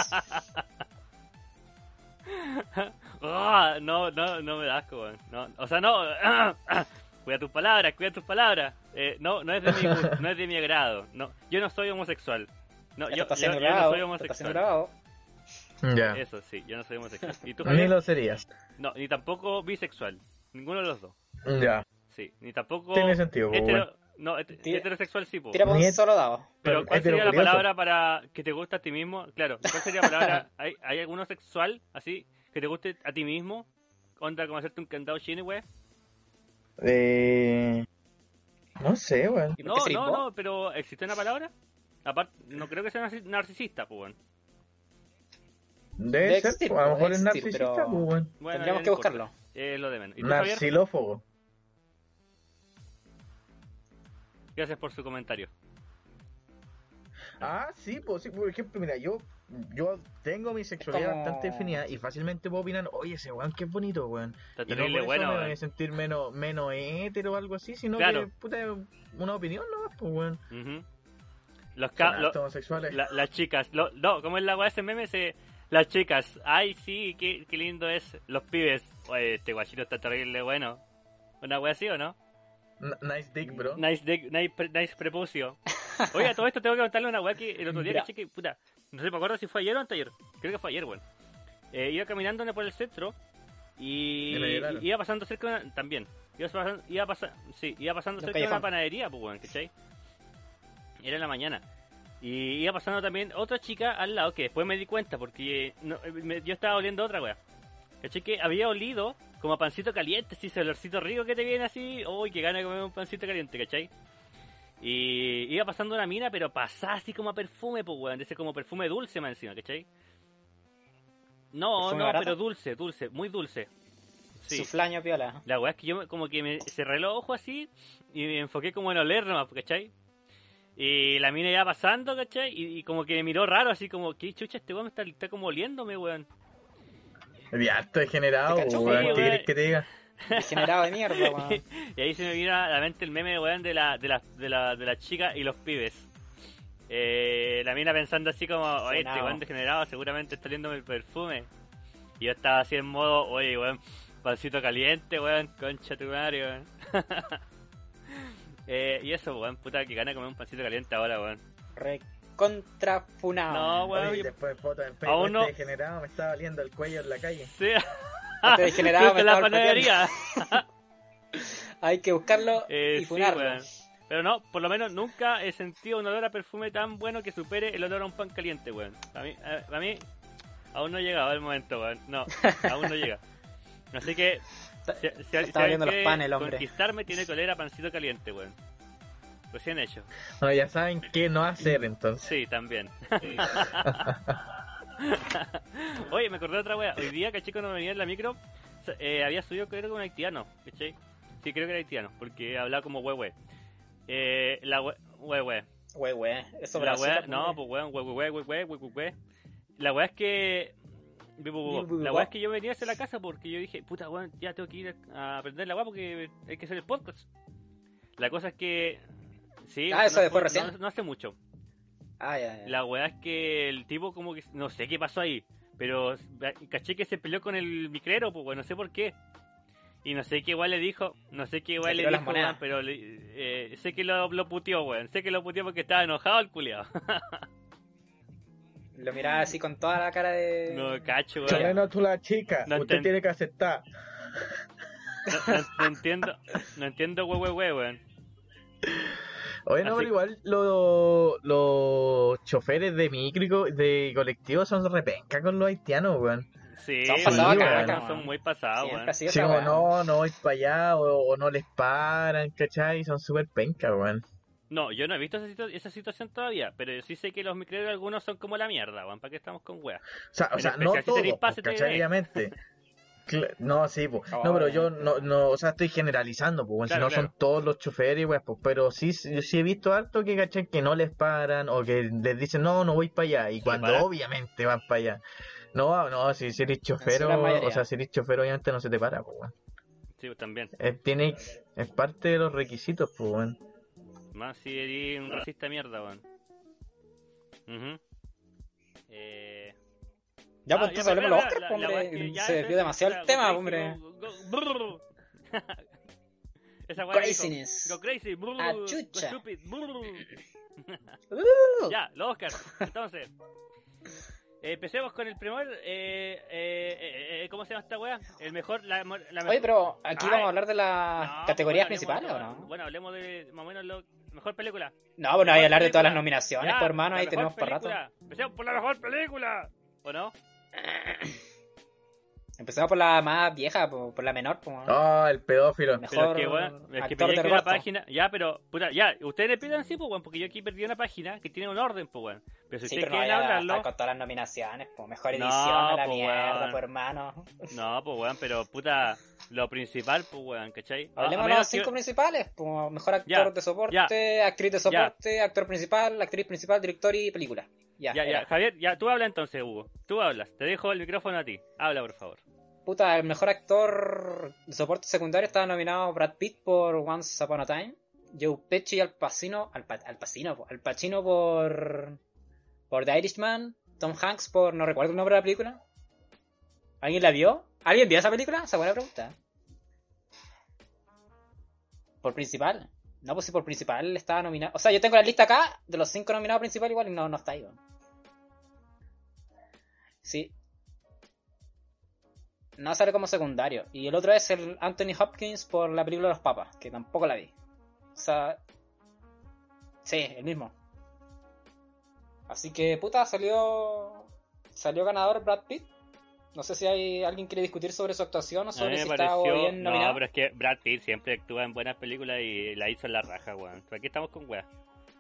Ah, no, no, no me da asco, weón. No, o sea, no. cuida tus palabras, cuida tus palabras. Eh, no, no es de mi no es de mi agrado. No, yo no soy homosexual. No, yo, no soy esto está siendo homosexual. Eso sí, yo no soy homosexual. ¿Y tú, Ni lo serías. No, ni tampoco bisexual. Ninguno de los dos. Ya. Sí, ni tampoco. Tiene sentido, pues, hetero- No, heterosexual sí, po. Tira por Ni un solo dado. Pero ¿cuál sería la palabra para que te guste a ti mismo? Claro, ¿cuál sería la palabra? ¿Hay, hay alguno sexual así que te guste a ti mismo? Onda como hacerte un candado chino, güey. Eh... No sé, weón. ¿Y por No, no, vos? no, pero ¿existe una palabra? Aparte, no creo que sea narci- narcisista, pues, weón. Debe Debe ser, existir, a lo mejor es narcisista, pero- pues, weón. Bueno, Tendríamos que buscarlo. Es lo de menos. ¿Y Gracias por su comentario. Ah, sí, pues sí, por ejemplo, mira, yo yo tengo mi sexualidad como- bastante definida y fácilmente puedo opinar, oye, ese weón que es bonito, weón. Está Y no por terrible eso bueno, me voy a sentir menos, menos hétero o algo así, sino Claro. que, puta, una opinión, ¿no? Pues, weón. Ujú. Los Son ca- lo- hartos homosexuales. la- las chicas, lo- no, como es la weá ese meme, se, las chicas, ay sí, qué, qué lindo es, los pibes, oye, este guachito está terrible bueno, una weá así o no? Nice dick, bro. Nice, dick- nice, pre- nice prepucio. Oye, a todo esto tengo que contarle una weá que el otro día Ya. caché que, puta, no sé, me acuerdo si fue ayer o anteayer, creo que fue ayer, weón. Eh, iba caminando por el centro y, iba pasando cerca de una, también, iba pasando, iba sí, iba pasando cerca de una panadería, pues weón, ¿cachai? Era en la mañana. Y iba pasando también otra chica al lado que después me di cuenta porque eh, no, eh, me- yo estaba oliendo otra weá. ¿Cachai? Que había olido como a pancito caliente, sí, ese olorcito rico que te viene así. Uy, que gana de comer un pancito caliente, ¿cachai? Y iba pasando una mina, pero pasaba así como a perfume, pues weón, de ese como perfume dulce más encima, ¿cachai? No, ¿Perfume no, barato? pero dulce, dulce, muy dulce. Sí. Su flaño piola. La weá es que yo como que me cerré los ojos así y me enfoqué como en oler nomás, ¿cachai? Y la mina iba pasando, ¿cachai? Y, y como que me miró raro, así como, ¿qué chucha este weón me está, está como oliéndome, weón? Ya, esto degenerado, ¿Te cachó, weón. ¿Qué que te diga? Degenerado de mierda, weón. Y ahí se me vino a la mente el meme, weón, de la, de la, de la, de la chica y los pibes. Eh, la mina pensando así como, oye, este weón degenerado seguramente está oliéndome el perfume. Y yo estaba así en modo, oye, weón, pancito caliente, weón, concha tu madre, weón. eh, y eso, weón, puta, que gana comer un pancito caliente ahora, weón. Recontrafunado. No, weón. Oye, yo- después fotos en Aún Facebook, no- este degenerado me estaba oliendo el cuello en la calle. Sí. Este degenerado me a la panadería. Hay que buscarlo Eh, y sí, funarlo. weón. Pero no, por lo menos nunca he sentido un olor a perfume tan bueno que supere el olor a un pan caliente, weón. A mí, a, a mí aún no ha llegado el momento, weón. No, aún no llega. Así que, Está- si, si, si está los quiere panes el hombre. conquistarme, tiene que oler a pancito caliente, weón. Recién hecho. Bueno, ya saben qué no hacer entonces. Sí, también. Oye, me acordé de otra wea. Hoy día, caché, cuando venía en la micro, eh, había subido creo que un haitiano, ¿cachai? Sí, creo que era haitiano, porque hablaba como hue Eh, la hue hue Güey, güey. Eso La wea, no, pues weón, hue hue hue hue hue hue La wea es que. La wea es que yo venía hacia la casa porque yo dije, puta weón, ya tengo que ir a aprender la wea porque hay que hacer el podcast. La cosa es que. Sí, Ah, eso no, después no- recién. no- no hace mucho. Ah, ya, ya. La weá es que el tipo como que no sé qué pasó ahí, pero caché que se peleó con el micrero, pues weón, no sé por qué. Y no sé qué igual le dijo, no sé qué igual Le dijo, weón, pero le- eh, sé que lo, lo puteó, weón, sé que lo puteó porque estaba enojado el culiado. Lo miraba así con toda la cara de. no, cacho, weón. Chileno, tú la chica. No Usted enten- tiene que aceptar. No, no- no entiendo, no entiendo, we, we, we, weón. Oye, no, Así- pero igual lo- los choferes de micro de colectivo son repenca con los haitianos, weón. Sí, Son pasados muy pasados, weón. Sí, weá. no, no voy para allá o, o no les paran, ¿cachai? Son súper penca, weón. No, yo no he visto esa, situ- esa situación todavía, pero sí sé que los micreros algunos son como la mierda, weón, ¿para qué estamos con weas? O sea, o no todos, pase, pues, ¿cachai? Obviamente. No, sí, pues. No, pero yo no, no, o sea, estoy generalizando, pues, Claro, si no claro. son todos los choferes, pues, pero sí, sí, sí he visto harto que, ¿cachai? Que no les paran o que les dicen, no, no voy para allá, y cuando obviamente van para allá. No, no, si, si eres chofer, la mayoría. o sea, si eres chofer, obviamente no se te para, pues. Sí, también. Es, tiene, es parte de los requisitos, pues, weón. Más si eres un racista mierda, weón. Eh... Ya, ah, pues entonces hablemos de los la- pues, weá hombre. Se desvió es- demasiado el tema, hombre. Esa weá Craziness. Go crazy. brrr, Ah, stupid. Uh, Ya, los Oscars. Entonces, empecemos con el primer. Eh, eh, eh, eh, ¿Cómo se llama esta wea? El mejor. La, la mejor. Oye, pero aquí Ay. vamos a hablar de las No, categorías bueno, principales, ¿o no? Bueno, hablemos de más o menos lo mejor película. No, bueno, hay que hablar de todas las película. nominaciones, Ya, hermano, ahí tenemos para rato. película. Empecemos por la mejor película. ¿O no? Empezamos por la más vieja, por, por la menor, po, weón. Oh, el pedófilo. Mejor Pero es que, es que de aquí una página. Ya, pero, puta, ya, ustedes le pidan así, pues, weón, porque yo aquí perdí una página que tiene un orden, pues, weón. Pero si Sí, ustedes pero no quieren hablarlo. con todas las nominaciones, po. Mejor No, edición a la po, mierda, po, hermano. No, pues, weón, pero, puta, lo principal, pues, weón, ¿cachai? Hablemos de los que- cinco principales, po. Mejor actor Ya, de soporte, actriz de soporte, actor principal, actriz principal, director y película. Ya, Ya. Javier, ya, tú habla entonces, Hugo. Tú hablas. Te dejo el micrófono a ti. Habla, por favor. Puta, el mejor actor de soporte secundario estaba nominado Brad Pitt por Once Upon a Time, Joe Pesci Al Pacino, Al, Pa- Al Pacino, Al Pacino por por The Irishman, Tom Hanks por no recuerdo el nombre de la película. ¿Alguien la vio? ¿Alguien vio esa película? Esa buena pregunta. Por principal. No, pues si por principal estaba nominado. O sea, yo tengo la lista acá de los cinco nominados principales igual y no, no está ahí. Sí, no sale como secundario. Y el otro es el Anthony Hopkins por la película Los Papas, que tampoco la vi. O sea. Sí, el mismo. Así que, puta, salió. Salió ganador Brad Pitt. No sé si hay alguien quiere discutir sobre su actuación o sobre me si está pareció. bien No, nominado. pero es que Brad Pitt siempre actúa en buenas películas y la hizo en la raja, weón. Aquí estamos con weón.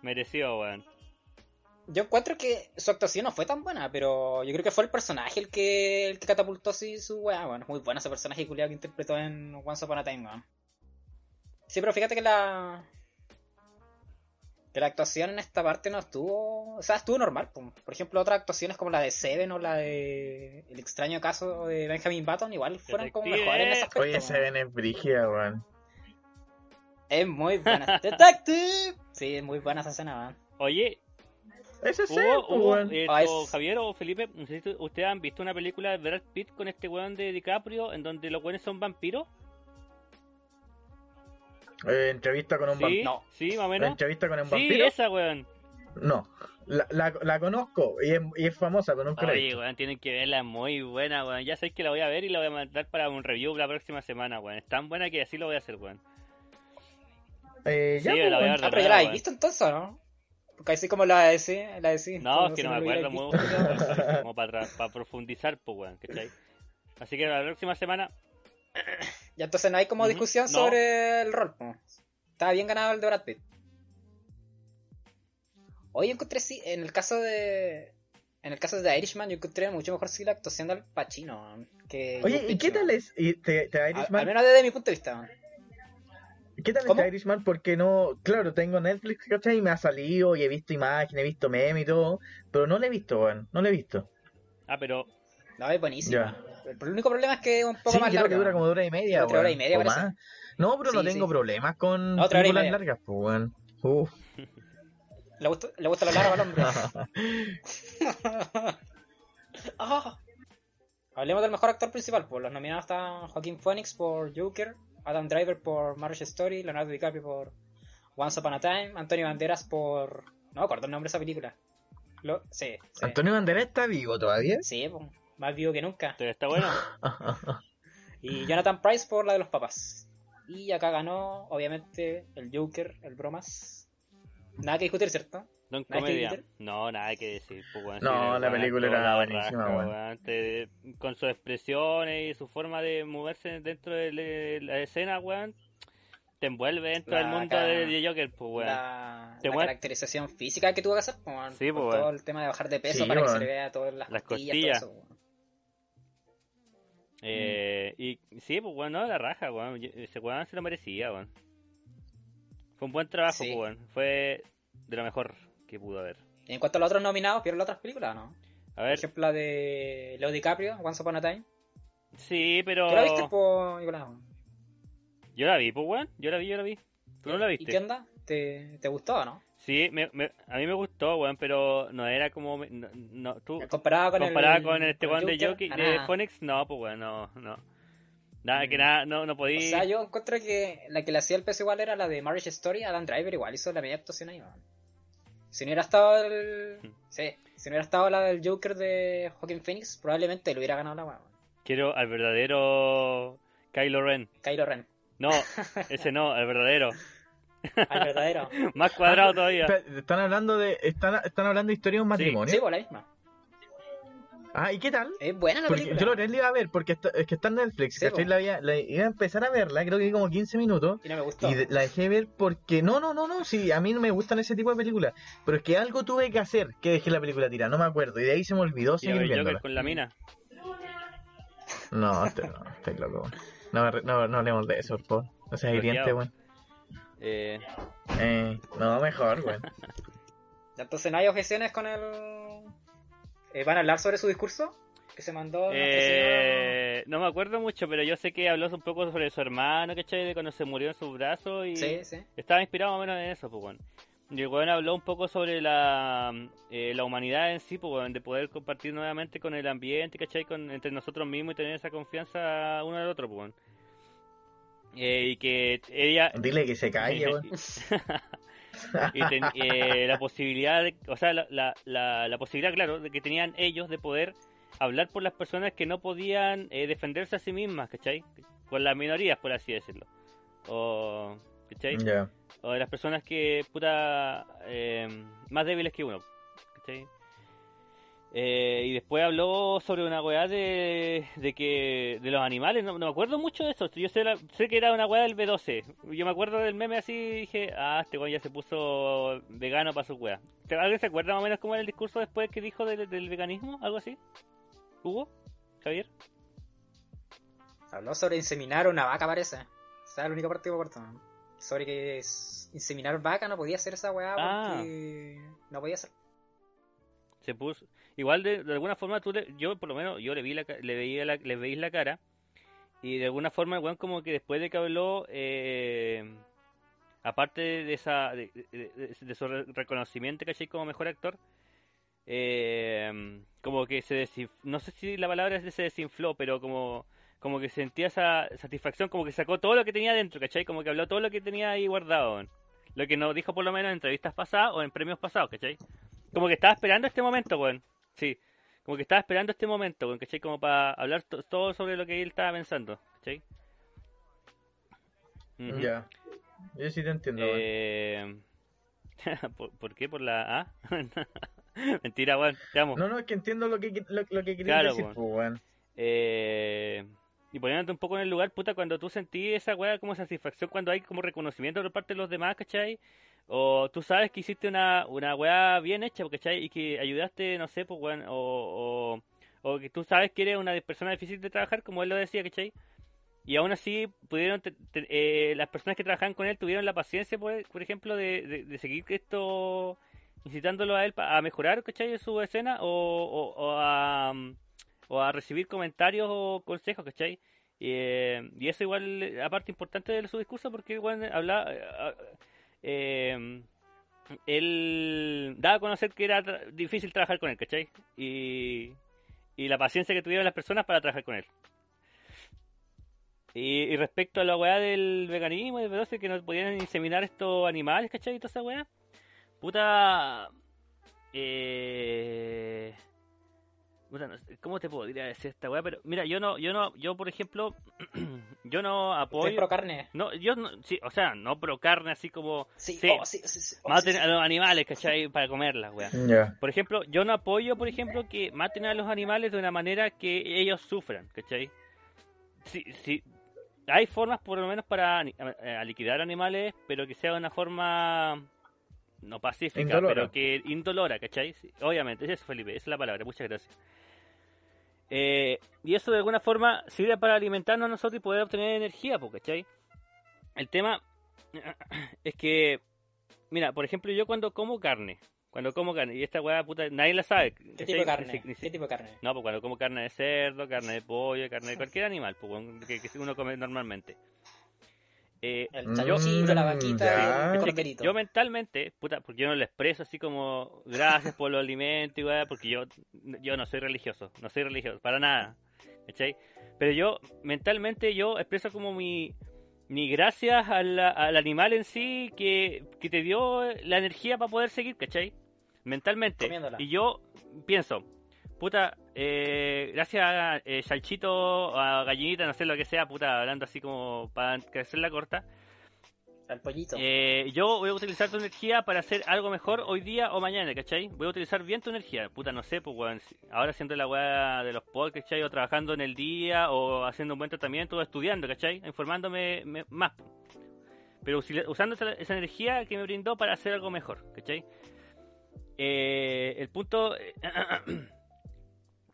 Mereció, weón. Yo encuentro que su actuación no fue tan buena, pero yo creo que fue el personaje el que, el que catapultó así su weá. Bueno, es muy bueno ese personaje culiado que interpretó en Once Upon a Time, weón. Sí, pero fíjate que la. Que la actuación en esta parte no estuvo. O sea, estuvo normal. po. Por ejemplo, otras actuaciones como la de Seven o la de. El extraño caso de Benjamin Button, igual fueron como mejores en ese aspecto. Oye. Seven es brígida, weón. Es muy buena. Detective! Sí, es muy buena esa escena, weón. Oye, Ese es eh, Ah, Javier o Felipe, no sé si ustedes han visto una película de Brad Pitt con este weón de DiCaprio en donde los weones son vampiros. Eh, entrevista con un Sí, vampiro. No. sí, más o menos. ¿Entrevista con un Sí, vampiro? esa weón. No. La, la, la conozco y es, y es famosa, pero nunca la he Oye, weón, tienen que verla, es muy buena, weón. Ya sabéis que la voy a ver y la voy a mandar para un review la próxima semana, weón. Es tan buena que así lo voy a hacer, weón. Eh, ya, Sí, pues, la voy a weón. ver Ah, pero ya la habéis visto entonces, ¿o ¿no? Porque así como la decís, la decís. No, es que no me acuerdo muy como para, para profundizar, pues, weón, ¿cachai? Así que la próxima semana, Y entonces no hay como discusión no. sobre el rol. Estaba bien ganado el de Brad Pitt. Hoy encontré sí, en el caso de. En el caso de The Irishman, yo encontré mucho mejor sí la actuación del Pacino. Que Oye, ¿y qué tal es y te, te Al, al menos desde mi punto de vista. ¿Qué tal ¿Cómo? es Irishman? Porque no, claro, tengo Netflix, ¿cachai? Y me ha salido y he visto imágenes, he visto memes y todo, pero no lo he visto, weón, no lo he visto. ah, pero No, es buenísimo. Ya. El, único problema es que es un poco Sí, más creo largo. que dura como hora y media, Otra hora y media, parece. más. No, pero no Sí, tengo sí. problemas con Otra hora y películas media. largas, pues, weón. Uf. Le gusta, le gusta lo largo al hombre. Ah. Hablemos del mejor actor principal. Pues los nominados están Joaquín Phoenix por Joker, Adam Driver por Marriage Story, Leonardo DiCaprio por Once Upon a Time, Antonio Banderas por. No me acuerdo el nombre de esa película. Lo... Sí, sí. ¿Antonio Banderas está vivo todavía? Sí, pues, más vivo que nunca. entonces está bueno. Y Jonathan Price por la de los papás. Y acá ganó, obviamente, el Joker, el bromas. Nada que discutir, ¿cierto? Don ¿Nada que Comedia. No, nada que decir. Pues, No, la película era buenísima, weón. weón, te- con sus expresiones y su forma de moverse dentro de la escena, weón. Te envuelve dentro La del mundo cara- de, Joker, pues, weón. la, Te la muer- caracterización física que tuvo que hacer por, Sí, pues, todo bueno. el tema de bajar de peso Sí, para que se bueno. le vea todas las, Las costillas, todo costillas. eso, bueno. Eh, y sí, pues bueno, no, la raja, weón. Ese weón se lo merecía, weón. Fue un buen trabajo, Sí. pues, weón. Fue de lo mejor que pudo haber. Y en cuanto a los otros nominados, ¿vieron las otras películas o no? A Por ver, ejemplo, la de Leo DiCaprio, Once Upon a Time. sí, pero. ¿Tú la viste, po, Nicolás? Yo la vi, pues, weón. Yo la vi, yo la vi. ¿Tú no la ¿Y qué viste? onda? ¿Te, te gustó o no? Sí, me, me- a mí me gustó, weón, pero no era como. No, no, tú, Comparada con comparada el, con este weón de Joker, Joker, a de. Phoenix, no, pues, weón, no, no. Nada, que Mm. nada, no, no O podía. sea, yo encuentro que la que le hacía el peso igual era la de Marriage Story. Adam Driver igual hizo la media actuación ahí, man. Si no hubiera estado el... Hmm. Sí, si no hubiera estado la del Joker de Joaquin Phoenix, probablemente le hubiera ganado la weá. man. Quiero al verdadero Kylo Ren. Kylo Ren. No, ese no, al verdadero. Al verdadero. Más cuadrado todavía. Espera, Están hablando de están, están hablando de historia de un matrimonio. Sí, pues la misma. Ah, ¿y qué tal? Es buena la Porque película. yo lo la iba a ver porque está- es que está en Netflix, Sí. La, iba- la iba a empezar a verla, creo que como 15 minutos. Y no me gustó. Y la dejé ver porque no, no, no, no, sí, a mí no me gustan ese tipo de películas, pero es que algo tuve que hacer que dejé la película tirada, no me acuerdo, y de ahí se me olvidó Y seguir viéndola. con la mina. No, este- no, estoy loco. weón. No, no, no hablemos de eso, por favor. No seas hiriente, Bloqueado. Eh, Eh, no, mejor, weón. Ya, Entonces no hay objeciones con el... Eh, ¿Van a hablar sobre su discurso? Que se mandó eh, no me acuerdo mucho, pero yo sé que habló un poco sobre su hermano, ¿cachai? De cuando se murió en sus brazos y. Sí, sí. estaba inspirado más o menos en eso, pues, weón. Y el weón habló un poco sobre la, eh, la humanidad en sí, pues, weón, de poder compartir nuevamente con el ambiente, ¿cachai? Con, entre nosotros mismos y tener esa confianza uno del otro, pues, weón. Eh, y que ella... Dile que se calle, weón. y ten- eh, la posibilidad, o sea, la, la, la, la posibilidad, claro, de que tenían ellos de poder hablar por las personas que no podían eh, defenderse a sí mismas, ¿cachai? Con las minorías, por así decirlo. O, ¿cachai? Ya. O de las personas que, puta, eh, más débiles que uno, ¿cachai? Eh, y después habló sobre una weá de, de que de los animales, no, no me acuerdo mucho de eso. Yo sé, la- sé que era una weá del B12. Yo me acuerdo del meme así y dije, ah, este weón ya se puso vegano para su weá. ¿Te- ¿Alguien se acuerda más o menos cómo era el discurso después que dijo del, del veganismo? ¿Algo así? ¿Hugo? ¿Javier? Habló sobre inseminar una vaca, parece. O sea, el único partido corto. ¿no? Sobre que inseminar vaca no podía hacer esa weá Ah. porque no podía ser. Se puso igual de, de alguna forma tú yo por lo menos yo le vi la, le veía la, le veis la cara y de alguna forma weón como que después de que habló eh, aparte de esa de, su re- reconocimiento ¿cachai? como mejor actor eh, como que se desinf- no sé si la palabra es de se desinfló pero como como que sentía esa satisfacción como que sacó todo lo que tenía dentro ¿cachai? como que habló todo lo que tenía ahí guardado lo que nos dijo por lo menos en entrevistas pasadas o en premios pasados ¿cachai? Como que estaba esperando este momento, weón. Sí. Como que estaba esperando este momento, weón, ¿cachai? Como para hablar to- todo sobre lo que él estaba pensando, ¿cachai? Ujú. Ya. Yo sí te entiendo, weón. Eh... ¿Por, por qué? ¿Por la A? Mentira, weón, te amo. No, no, es que entiendo lo que, lo, lo que querías Claro, decir, weón. weón. Eh... Y poniéndote un poco en el lugar, puta, cuando tú sentís esa weá como satisfacción, cuando hay como reconocimiento por parte de los demás, ¿cachai? O tú sabes que hiciste una, una weá bien hecha, ¿cachai? Y que ayudaste, no sé, pues o, o, que tú sabes que eres una persona difícil de trabajar, como él lo decía, ¿cachai? Y aún así pudieron, te- eh, las personas que trabajaban con él tuvieron la paciencia, por, por ejemplo, de, de, seguir esto, incitándolo a él a mejorar, ¿cachai? Su escena o, o, a, o a recibir comentarios o consejos, ¿cachai? Eh, y eso igual, eh, aparte importante de su discurso, porque igual habla, eh, eh, él daba a conocer que era difícil trabajar con él, ¿cachai? Y, y la paciencia que tuvieron las personas para trabajar con él. Y, respecto a la weá del veganismo y B12, que no podían inseminar estos animales, ¿cachai? Y toda esa weá. Puta. Eh. Puta, no sé, ¿Cómo te podría decir esta weá? Pero mira, yo no, yo no, yo por ejemplo, yo no ¿Usted es apoyo. pro carne? No, yo no, sí, o sea, no pro carne así como Sí, Sí. oh, sí, sí, sí, oh, maten sí, a los animales, ¿cachai? Para comerlas, weá. Por ejemplo, yo no apoyo, por ejemplo, que maten a los animales de una manera que ellos sufran, ¿cachai? Sí, sí, hay formas por lo menos para ani- a- a liquidar animales, pero que sea de una forma no pacífica, Indolora. pero que indolora, ¿cachai? Sí, obviamente, es eso, Felipe, esa es la palabra, muchas gracias. Eh, y eso de alguna forma sirve para alimentarnos a nosotros y poder obtener energía, ¿cachai? El tema es que, mira, por ejemplo, yo cuando como carne, cuando como carne, y esta weá puta, nadie la sabe. ¿Qué ¿cachai? tipo de carne? Ni si- ni si- ¿Qué tipo de carne? no, pues cuando como carne de cerdo, carne de pollo, carne de cualquier animal, pues, que uno come normalmente. Eh, El Mm, chanchito, la vaquita, el yo mentalmente, puta, porque yo no le expreso así como gracias por los alimentos y weá, porque yo, yo no soy religioso, no soy religioso, para nada, ¿cachai? Pero yo, mentalmente, yo expreso como mi, mi gracias al, al animal en sí que, que te dio la energía para poder seguir, ¿cachai? Mentalmente. Comiéndola. Y yo pienso, puta, eh, gracias a eh, Salchito, a Gallinita, no sé lo que sea, puta, hablando así como para hacerla corta. Al pollito. Eh, yo voy a utilizar tu energía para hacer algo mejor hoy día o mañana, ¿cachai? Voy a utilizar bien tu energía. Puta, no sé, pues, weón. Ahora haciendo la weá de los podcasts, ¿cachai? O trabajando en el día, o haciendo un buen tratamiento, o estudiando, ¿cachai? Informándome me- más. Pero usando esa, esa energía que me brindó para hacer algo mejor, ¿cachai? Eh, el punto eh,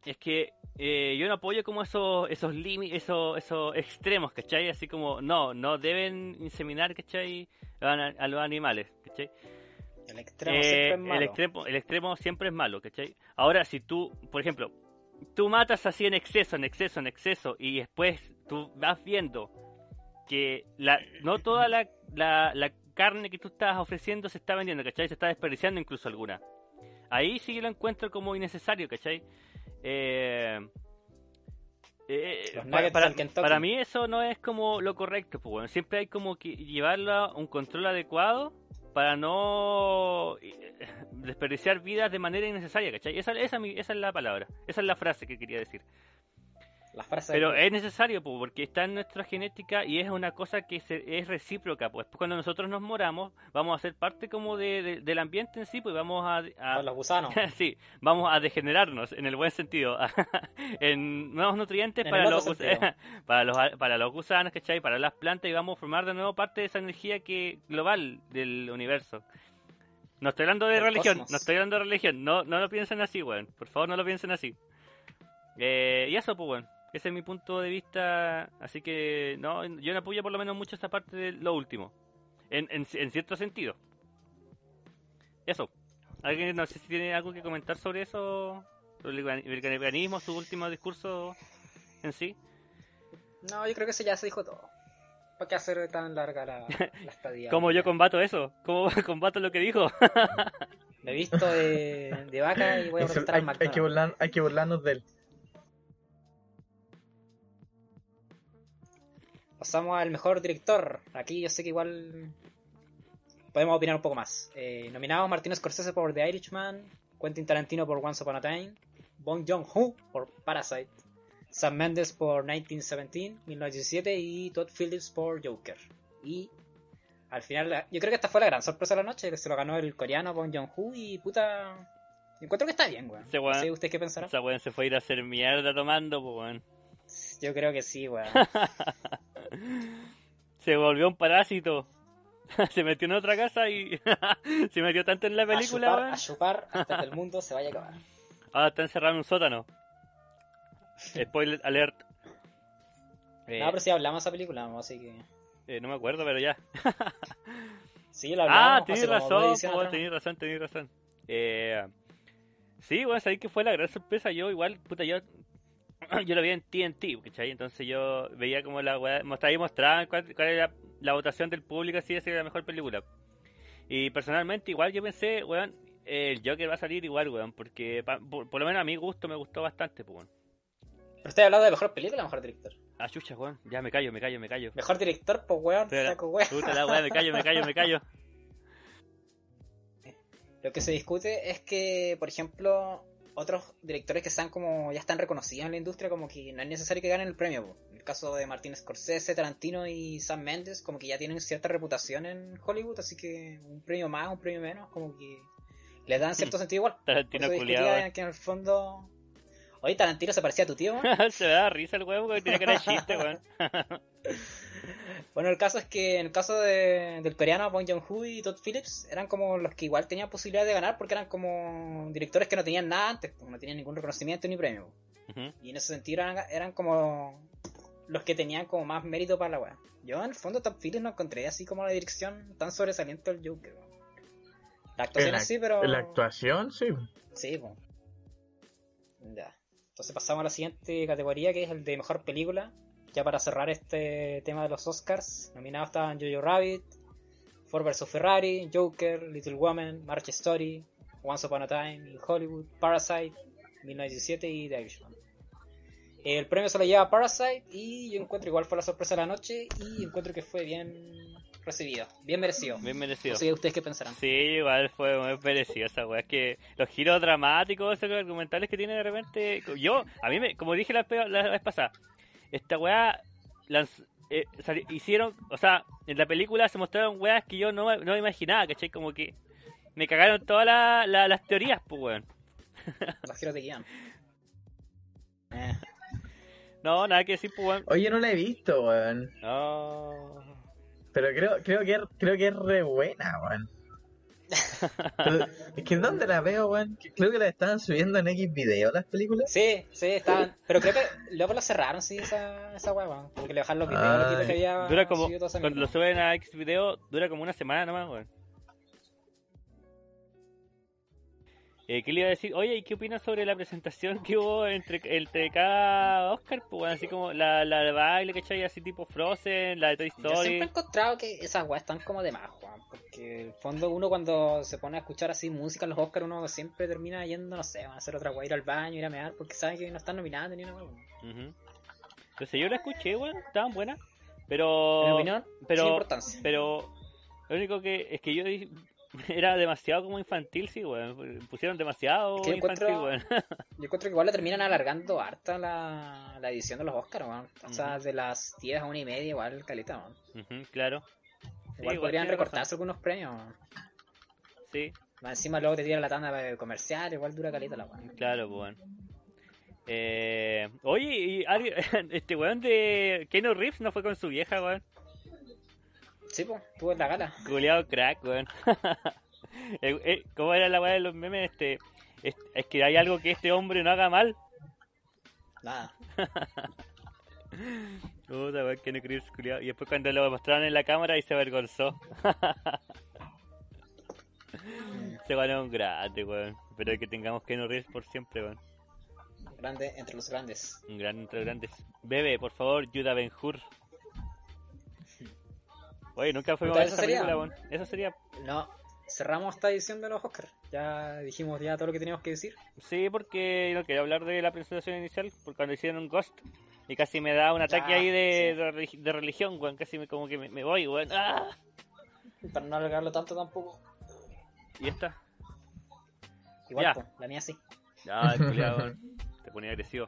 es que eh, yo no apoyo como esos esos límites, esos, esos extremos, ¿cachai? Así como, no, no deben inseminar, ¿cachai? A, a los animales, ¿cachai? El extremo Eh, siempre es malo. el, extremo, el extremo siempre es malo, ¿cachai? Ahora, si tú, por ejemplo, tú matas así en exceso, en exceso, en exceso, y después tú vas viendo que la, no toda la, la, la carne que tú estás ofreciendo se está vendiendo, ¿cachai? Se está desperdiciando incluso alguna. Ahí sí yo lo encuentro como innecesario, ¿cachai? Eh, eh, nuggets para, para mí eso no es como lo correcto, pues bueno, siempre hay como que llevarlo a un control adecuado para no eh, desperdiciar vidas de manera innecesaria, ¿cachai? Esa, esa, mi- esa es la palabra, esa es la frase que quería decir. Las frases Pero de- es necesario, pues, porque está en nuestra genética y es una cosa que se- es recíproca, pues. Cuando nosotros nos moramos, vamos a ser parte como de, de- del ambiente en sí, pues vamos a... los gusanos. sí, vamos a degenerarnos en el buen sentido, en nuevos nutrientes En para los, para los para los gusanos, ¿cachai? Para las plantas y vamos a formar de nuevo parte de esa energía que global del universo. No estoy hablando de religión, cosmos. no estoy hablando de religión, no, no lo piensen así, weón. Por favor, no lo piensen así. Eh, y eso, pues, weón. Ese es mi punto de vista. Así que, no, yo no apoyo por lo menos mucho esa parte de lo último. En, en, en cierto sentido. Eso. ¿Alguien, no sé si tiene algo que comentar sobre eso? Sobre el vegan- el veganismo, su último discurso en sí. No, yo creo que eso ya se dijo todo. ¿Para qué hacer tan larga la, la estadía? ¿Cómo yo combato eso? ¿Cómo combato lo que dijo? Me he visto de, de vaca y voy a hay, al hay que burlar- hay que burlarnos de él. Pasamos al mejor director. Aquí yo sé que igual podemos opinar un poco más. Eh, nominados Martin Scorsese por The Irishman, Quentin Tarantino por Once Upon a Time, Bong Joon-ho por Parasite, Sam Mendes por 1917, 1917 y Todd Phillips por Joker. Y al final, yo creo que esta fue la gran sorpresa de la noche, que se lo ganó el coreano Bong Joon-ho y puta... Encuentro que está bien, weón. No sé ustedes qué pensarán. Esa weón se fue a ir a hacer mierda tomando, pues weón. Yo creo que sí, weón. Se volvió un parásito. se metió en otra casa y se metió tanto en la película, a chupar, weón. a chupar hasta que el mundo se vaya a acabar. Ahora está encerrado en un sótano. Spoiler alert. Eh, No, pero si hablamos de esa película, ¿no? así que. eh, no me acuerdo, pero ya. Sí, la hablamos. Ah, dos razón, po, tenéis razón, tenéis razón. Eh, sí, bueno, sabéis que fue la gran sorpresa. Yo igual, puta, yo yo lo vi en TNT, ¿cachai? Entonces yo veía como la weá, ahí mostraban cuál, cuál era la votación del público, así de ser la mejor película. Y personalmente, igual yo pensé, weón, el Joker va a salir igual, weón, porque pa- por, por lo menos a mi gusto me gustó bastante, pues, weón. Pero estoy hablando de mejor película o mejor director. Ah, chucha, weón, ya me callo, me callo, me callo. Mejor director, pues weón, saco weón. Puta la weá, me callo, me callo, me callo. Lo que se discute es que, por ejemplo, otros directores que están como ya están reconocidos en la industria, como que no es necesario que ganen el premio. po. En el caso de Martin Scorsese, Tarantino y Sam Mendes, como que ya tienen cierta reputación en Hollywood, así que un premio más, un premio menos, como que le dan cierto sentido igual. Tarantino culiado, discutía que en el fondo... Oye, Tarantino se parecía a tu tío, weón. Se da risa el weón porque tiene cara de chiste, weón. Bueno, el caso es que en el caso de- del coreano Bong Joon-ho y Todd Phillips eran como los que igual tenían posibilidad de ganar porque eran como directores que no tenían nada antes, pues, no tenían ningún reconocimiento ni premio. Y en ese sentido eran, eran como los que tenían como más mérito para la weá. Yo en el fondo Todd Phillips no encontré así como la dirección tan sobresaliente del Joker. La actuación En sí, pero... La actuación, sí. Sí, pues. Ya. Entonces pasamos a la siguiente categoría que es el de mejor película. Ya para cerrar este tema de los Oscars, nominados estaban Jojo Rabbit, Ford vs Ferrari, Joker, Little Woman, March Story, Once Upon a Time in Hollywood, Parasite, 1917 y The Irishman. El premio se lo lleva Parasite y yo encuentro igual fue la sorpresa de la noche y encuentro que fue bien recibido, bien merecido. Bien merecido. No sé ustedes qué pensarán. Sí, igual fue muy merecido esa weá. Es que los giros dramáticos, esos argumentales que tiene de repente. Yo, a mí, me, como dije la, la vez pasada, esta weá lanz- eh, hicieron, o sea, en la película se mostraron weas que yo no, me- no me imaginaba, ¿cachai? Como que me cagaron todas la- la- las teorías, pues, weón. Los giros de guion. Eh, No, nada que decir, pues, weón. Oye, no la he visto, weón. No. Pero creo, creo que creo que es re buena, weón. Es que ¿dónde la veo, weón? Creo que la estaban subiendo en X video las películas. Sí, sí, estaban. Pero creo que luego lo cerraron, sí, esa, esa hueva. Porque le bajaron los videos, los videos que había. Dura como, cuando lo suben a X video, dura como una semana nomás, weón. Eh, ¿Qué le iba a decir? Oye, ¿y qué opinas sobre la presentación que hubo entre, entre cada Oscar? Pues, así como la, la de baile, ¿cachai? Así tipo Frozen, la de Toy Yo siempre he Story. encontrado que esas weas están como de más, Juan. Porque en el fondo uno cuando se pone a escuchar así música en los Oscars, uno siempre termina yendo, no sé, van a hacer otra wea, ir al baño, ir a mear, porque sabe que no están nominados ni una wea. En Ujú. Entonces yo la escuché, weón, estaban buenas. mi Pero, opinión, sin pero, importancia. pero, lo único que es que yo di- era demasiado como infantil, sí, weón. Pusieron demasiado Es que infantil, encuentro- weón. Yo encuentro que igual le terminan alargando harta la, la edición de los Oscars, weón. O sea, de las 10 a 1 y media, igual calita, weón. Claro. Sí, Igual podrían tiene recortarse algunos premios, weón. Sí, Más encima luego te tiran la tanda comercial, igual dura calita la weón. claro, pues, weón. Eh, oye, y este weón de Keanu Reeves no fue con su vieja, weón. Sí, pues, tuvo en la gala. Culeado crack, weón. Eh, eh, ¿Cómo era la weá de los memes? Este, es, es que hay algo que este hombre no haga mal. Nada. Puta, weón, Keanu Reeves, culiao. Y después cuando lo mostraron en la cámara y se avergonzó. Se ganó un grande, weón. Pero que tengamos Keanu Reeves por siempre, weón. Grande entre los grandes. Un gran entre los grandes. Bebe, por favor, Yuda Ben Hur. Oye, nunca fuimos a ver esa eso sería. película, weón. Eso sería. No, cerramos esta edición de los Oscars. Ya dijimos ya todo lo que teníamos que decir. Sí, porque no quería hablar de la presentación inicial, porque cuando hicieron un Ghost. Y casi me da un ataque Ah, ahí de, sí. de, relig- de religión, weón. Casi me, como que me, me voy, weón. ¡Ah! Para no alargarlo tanto tampoco. Y esta. Igual, Ya. po, la mía sí. Culiao, weón. Te ponía agresivo.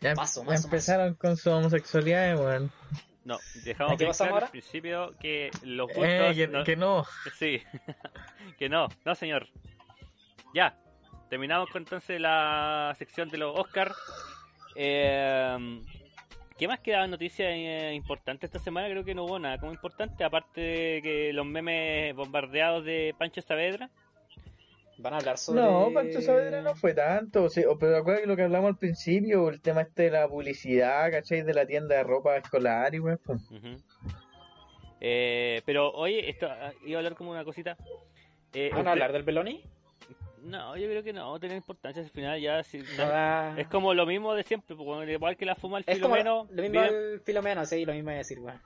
Ya, Mazo, ya empezaron con su homosexualidad, weón. No, dejamos ¿A qué bien claro al principio que los gustos. Eh, que, no- que no. Sí, que no, no señor. Ya, terminamos con entonces la sección de los Oscar. Eh, ¿Qué más quedaba noticias eh, importantes esta semana? Creo que no hubo nada como importante, aparte de que los memes bombardeados de Pancho Saavedra. Van a hablar sobre. No, Pancho Saavedra no fue tanto, sí, o- pero acuérdate lo que hablamos al principio, el tema este de la publicidad, ¿cachai? De la tienda de ropa escolar y weón. pues. Eh, pero oye, esto ah, iba a hablar como una cosita. Eh, ¿Van usted- a hablar del Beloni? No, yo creo que no, tiene importancia al final ya. si- No da- Es como lo mismo de siempre, pues, igual que la fuma el Es como filomeno. lo mismo el Filomeno, sí, lo mismo iba a decir, weón.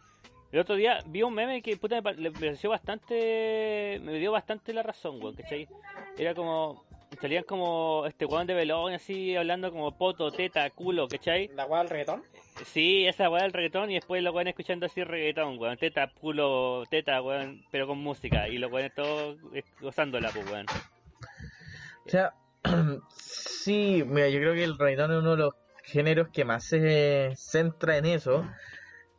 El otro día vi un meme que puta, me pareció bastante. Me dio bastante la razón, weón, ¿cachai? Era como. Salían como este weón de velón así, hablando como poto, teta, culo, ¿cachai? ¿La weá del reggaetón? Sí, esa weá del reggaetón y después los weones escuchando así reggaetón, weón. Teta, culo, teta, weón, pero con música. Y los weones todos eh, gozándola, pues, weón. O sea, sí, mira, yo creo que el reggaetón es uno de los géneros que más se centra en eso.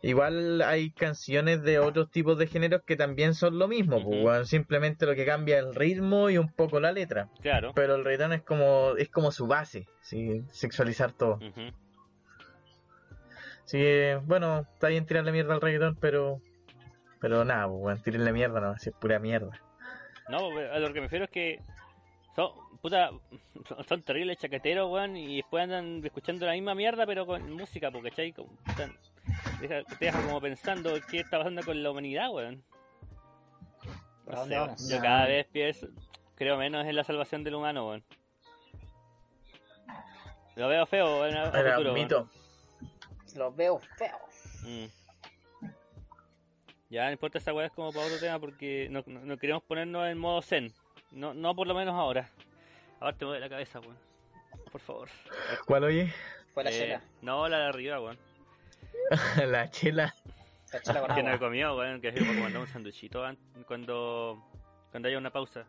Igual hay canciones de otros tipos de géneros que también son lo mismo, pues, simplemente lo que cambia es el ritmo y un poco la letra. Claro. Pero el reggaetón es como, es como su base, ¿sí? sexualizar todo. Ujú. Así que, bueno, está bien tirarle mierda al reggaetón, pero. Pero nada, pues, weón, tirarle mierda no, es pura mierda. No, a lo que me refiero es que son, puta, son, terribles chaqueteros, weón, y después andan escuchando la misma mierda, pero con música, porque, ¿cachai? Deja- te deja como pensando qué está pasando con la humanidad, weón. Yo cada vez pienso, creo menos en la salvación del humano, weón. Lo veo feo, weón, a, a Era futuro, un weón. mito. Lo veo feo. Mm. Ya no importa esa weá es como para otro tema porque no, no, no queremos ponernos en modo zen. No, no por lo menos ahora. Ahora te mueve la cabeza, weón. Por favor. ¿Cuál oye? Fue la Eh, chela. No, la de arriba, weón. la chela. La chela con Que no he comido, weón. Que es para comer un sanduchito an- cuando, cuando haya una pausa.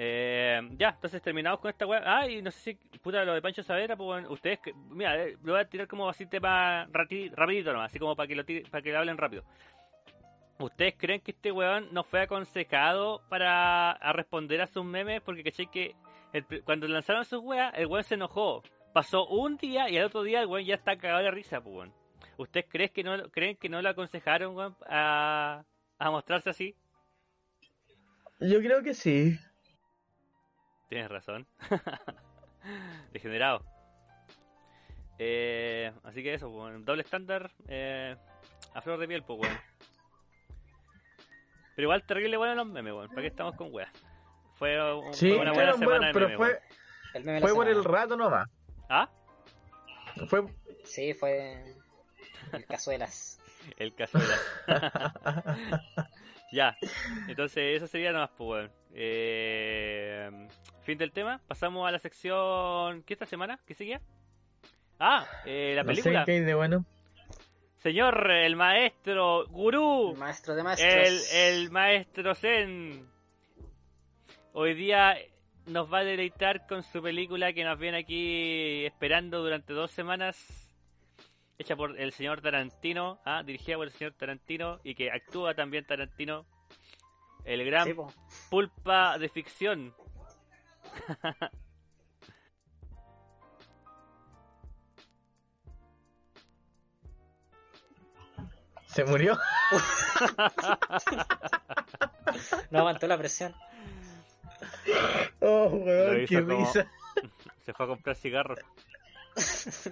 Eh, ya, entonces terminamos con esta weá. Ah, y no sé si, puta, lo de Pancho Savera, pues bueno, ustedes, que- mira, eh, lo voy a tirar como así tema rati- rapidito nomás, así como para que lo tire- para que lo hablen rápido. ¿Ustedes creen que este weón no fue aconsejado para a responder a sus memes? Porque caché que el cuando lanzaron sus weas, el weón se enojó. Pasó un día y al otro día el weón ya está cagado de risa, pues weón. ¿Ustedes creen que no, creen que no lo aconsejaron, weón, a, a mostrarse así? Yo creo que sí. Tienes razón. Degenerado. Eh, así que eso, pues, doble estándar eh, a flor de piel, pues, weón. Pero igual terrible bueno los memes, weón. ¿Para qué estamos con weas? Fue, un- Sí, fue una buena semana bueno, pero fue. El meme fue por el rato nomás. ¿Ah? Fue Sí, fue el cazuelas. El caso de las... ya, entonces eso sería nomás, pues, weón. Eh, fin del tema. Pasamos a la sección... ¿Qué esta semana? ¿Qué seguía? Ah, eh, la no sé película. qué de bueno. Señor, el maestro, gurú, Maestro de maestros. el, el maestro Zen. Hoy día nos va a deleitar con su película que nos viene aquí esperando durante dos semanas. Hecha por el señor Tarantino, ah, dirigida por el señor Tarantino y que actúa también Tarantino. El gran Sí, pulpa de ficción. Se murió. No aguantó la presión. Oh, weón, qué como- risa. Se fue a comprar cigarros.